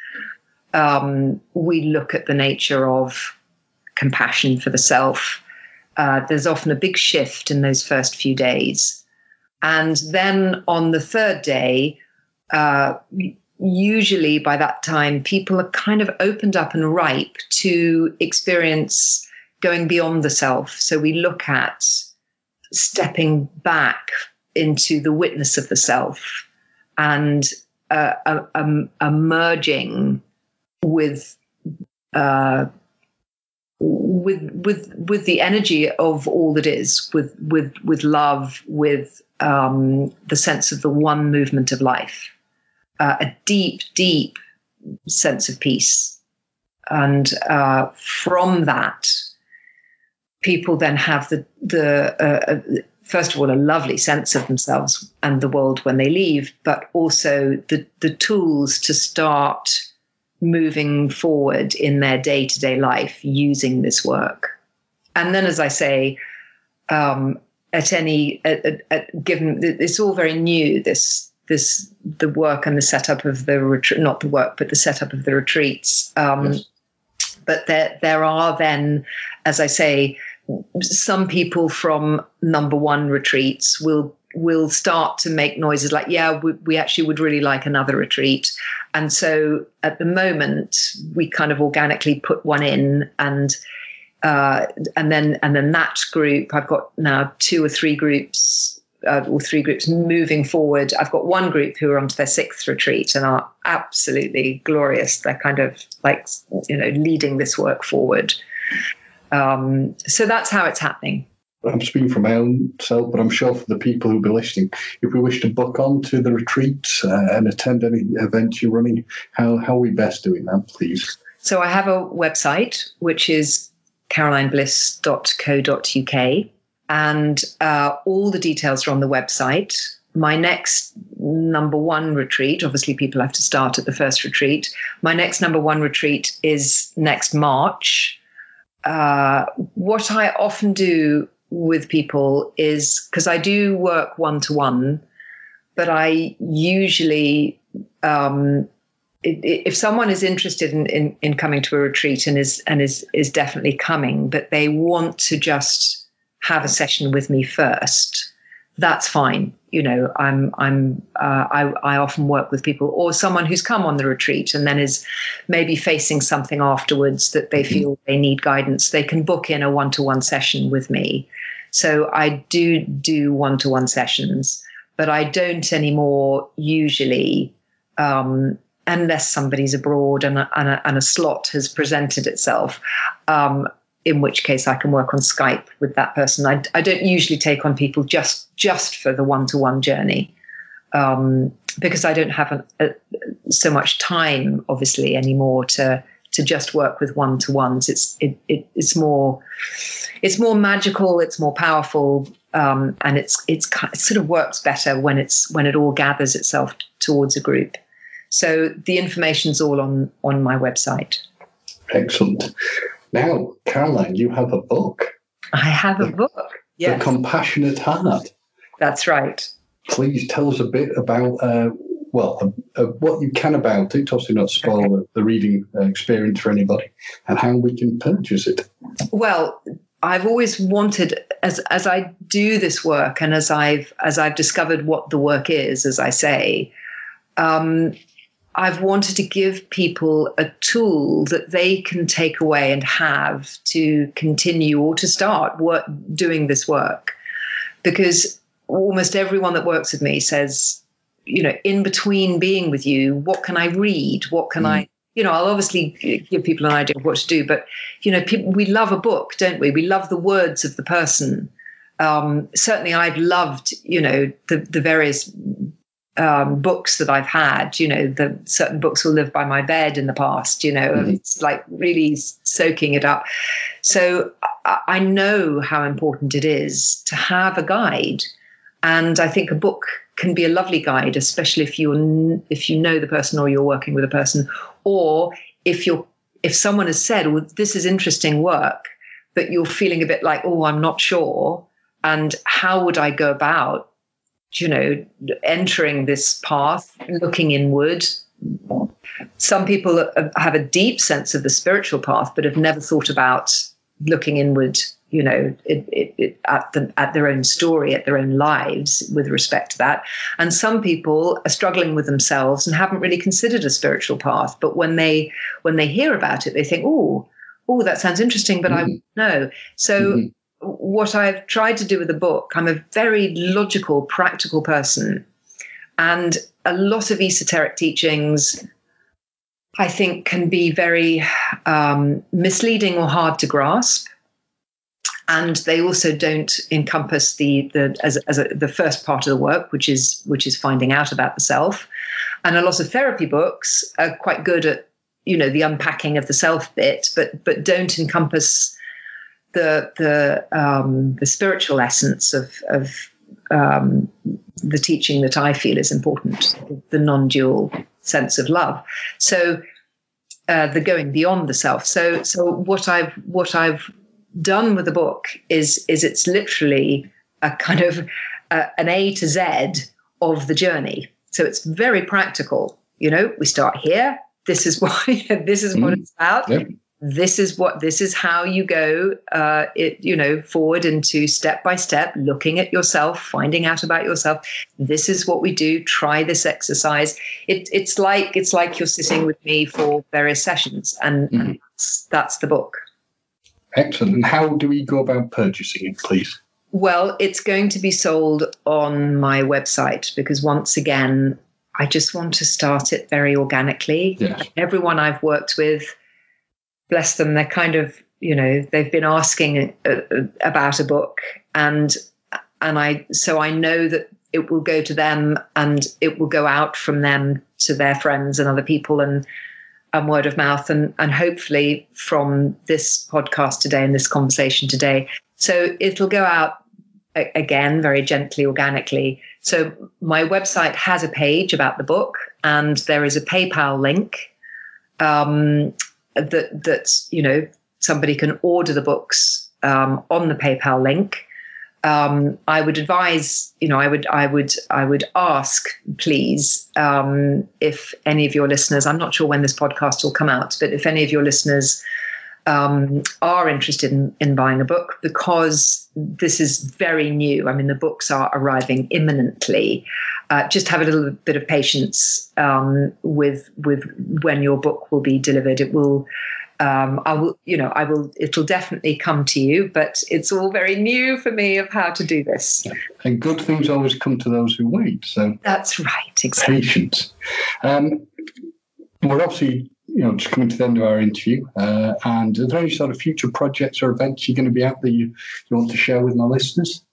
Um, we look at the nature of compassion for the self. Uh, there's often a big shift in those first few days. And then on the third day, uh, usually by that time, people are kind of opened up and ripe to experience going beyond the self. So we look at stepping back into the witness of the self and uh, a, a, a merging with. Uh, with with with the energy of all that is with with with love with um, the sense of the one movement of life uh, a deep deep sense of peace and uh, from that people then have the the uh, uh, first of all a lovely sense of themselves and the world when they leave but also the the tools to start moving forward in their day to day life using this work. and then, as I say, um, at any at, at, at given it's all very new. This this the work and the setup of the retreat, not the work, but the setup of the retreats. Um, yes. But there there are then, as I say, some people from number one retreats will will start to make noises like, yeah, we, we, actually would really like another retreat. And so at the moment, we kind of organically put one in and uh, and then and then that group, I've got now two or three groups uh, or three groups moving forward. I've got one group who are onto their sixth retreat and are absolutely glorious. They're kind of like you know leading this work forward. Um, so that's how it's happening. I'm speaking for my own self, but I'm sure for the people who'll be listening, if we wish to book on to the retreats uh, and attend any events you're running, how, how are we best doing that, please? So I have a website, which is carolinebliss.co.uk, and uh, all the details are on the website. My next number one retreat, obviously, people have to start at the first retreat. My next number one retreat is next March. Uh, what I often do with people is because I do work one to one, but I usually, um, if someone is interested in, in, in coming to a retreat and is and is is definitely coming, but they want to just have a session with me first, that's fine. You know, I'm I'm uh, I I often work with people or someone who's come on the retreat and then is maybe facing something afterwards that they mm-hmm. feel they need guidance. They can book in a one to one session with me. So I do do one to one sessions, but I don't anymore usually. Um, unless somebody's abroad and a, and a, and a slot has presented itself, um, in which case I can work on Skype with that person. I, I don't usually take on people just just for the one to one journey um, because I don't have a, so much time, obviously, anymore to to just work with one to ones. It's it, it, it's more it's more magical. It's more powerful, um, and it's it's it sort of works better when it's when it all gathers itself towards a group. So the information's all on on my website. Excellent. Now, Caroline, you have a book. I have a the, book. Yes. The Compassionate Heart. That's right. Please tell us a bit about, uh, well, uh, uh, what you can about it. Obviously, not spoil okay. the, the, reading uh, experience for anybody, and how we can purchase it. Well, I've always wanted, as as I do this work, and as I've as I've discovered what the work is, as I say, um, I've wanted to give people a tool that they can take away and have to continue or to start work, doing this work. Because almost everyone that works with me says, you know, in between being with you, what can I read? What can mm. I, you know, I'll obviously give people an idea of what to do, but, you know, people, we love a book, don't we? We love the words of the person. Um, certainly, I've loved, you know, the, the various um, books that I've had, you know, the certain books will live by my bed in the past, you know, mm-hmm. it's like really soaking it up. So I, I know how important it is to have a guide. And I think a book can be a lovely guide, especially if you're if you know the person or you're working with a person, or if you're if someone has said, "Well, this is interesting work," but you're feeling a bit like, "Oh, I'm not sure," and how would I go about you know, entering this path, looking inward. Some people have a deep sense of the spiritual path, but have never thought about looking inward, you know, it, it, it, at, the, at their own story, at their own lives with respect to that. And some people are struggling with themselves and haven't really considered a spiritual path. But when they when they hear about it, they think, oh, oh, that sounds interesting, but mm-hmm. I know. So mm-hmm what I've tried to do with the book, I'm a very logical, practical person. And a lot of esoteric teachings, I think, can be very um, misleading or hard to grasp. And they also don't encompass the the as, as a, the first part of the work, which is which is finding out about the self. And a lot of therapy books are quite good at you know the unpacking of the self bit, but but don't encompass the the um, the spiritual essence of of um, the teaching that I feel is important, the non-dual sense of love. So uh, the going beyond the self. So so what I've what I've done with the book is is it's literally a kind of uh, an A to Z of the journey. So it's very practical. You know, we start here. This is (laughs) why. this is what Mm. it's about. Yep. This is what. This is how you go. Uh, it you know forward into step by step, looking at yourself, finding out about yourself. This is what we do. Try this exercise. It, it's like it's like you're sitting with me for various sessions, and, and that's, that's the book. Excellent. And how do we go about purchasing it, please? Well, it's going to be sold on my website because once again, I just want to start it very organically. Yes. Everyone I've worked with, bless them, they're kind of, you know, they've been asking uh, uh, about a book. And and I so I know that it will go to them and it will go out from them to their friends and other people and and word of mouth and and hopefully from this podcast today and this conversation today. So it'll go out again very gently organically. So my website has a page about the book and there is a paypal link. Um, that that you know somebody can order the books um, on the paypal link. Um, I would advise, you know, I would, I would, I would ask, please, um, if any of your listeners, I'm not sure when this podcast will come out, but if any of your listeners um, are interested in, in buying a book, because this is very new. I mean, the books are arriving imminently. Uh, just have a little bit of patience um, with with when your book will be delivered. It will um, I will, you know, I will, it'll definitely come to you, but it's all very new for me of how to do this. And good things always come to those who wait. So That's right, exactly. patience. Um, we're obviously, you know, just coming to the end of our interview. Uh, and are there any sort of future projects or events you're going to be at that you, you want to share with my listeners?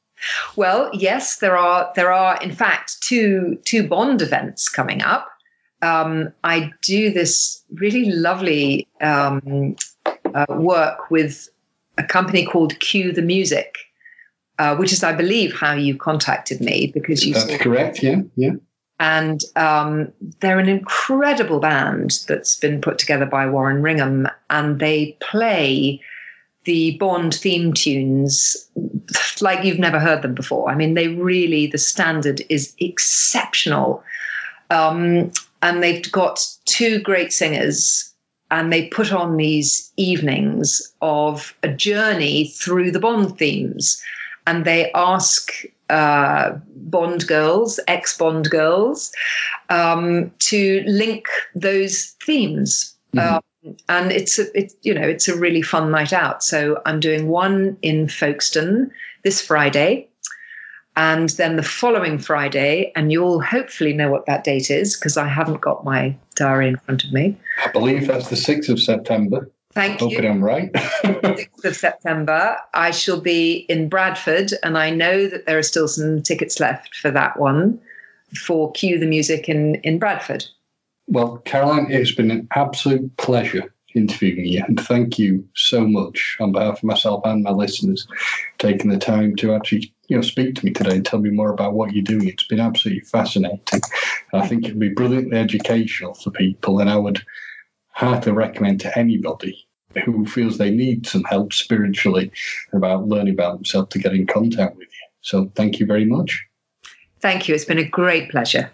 Well, yes, there are, there are, in fact, two, two Bond events coming up. Um, I do this really lovely um, uh, work with a company called Cue the Music, uh, which is, I believe, how you contacted me because you That's saw correct. Yeah. Yeah. And um, they're an incredible band that's been put together by Warren Ringham, and they play the Bond theme tunes like you've never heard them before. I mean, they really the standard is exceptional, um, and they've got two great singers. And they put on these evenings of a journey through the Bond themes. And they ask uh, Bond girls, ex Bond girls, um, to link those themes. Um, and it's a, it's you know it's a really fun night out. So I'm doing one in Folkestone this Friday, and then the following Friday, and you'll hopefully know what that date is because I haven't got my diary in front of me. I believe that's the 6th of September. Thank Hoping you. I'm right. (laughs) 6th of September, I shall be in Bradford, and I know that there are still some tickets left for that one for Cue the Music in, in Bradford. well, Caroline, it's been an absolute pleasure interviewing you. And thank you so much on behalf of myself and my listeners taking the time to actually you know speak to me today and tell me more about what you're doing. It's been absolutely fascinating. I think it'll be brilliantly educational for people, and I would heartily recommend to anybody who feels they need some help spiritually about learning about themselves to get in contact with you. So thank you very much. Thank you. It's been a great pleasure.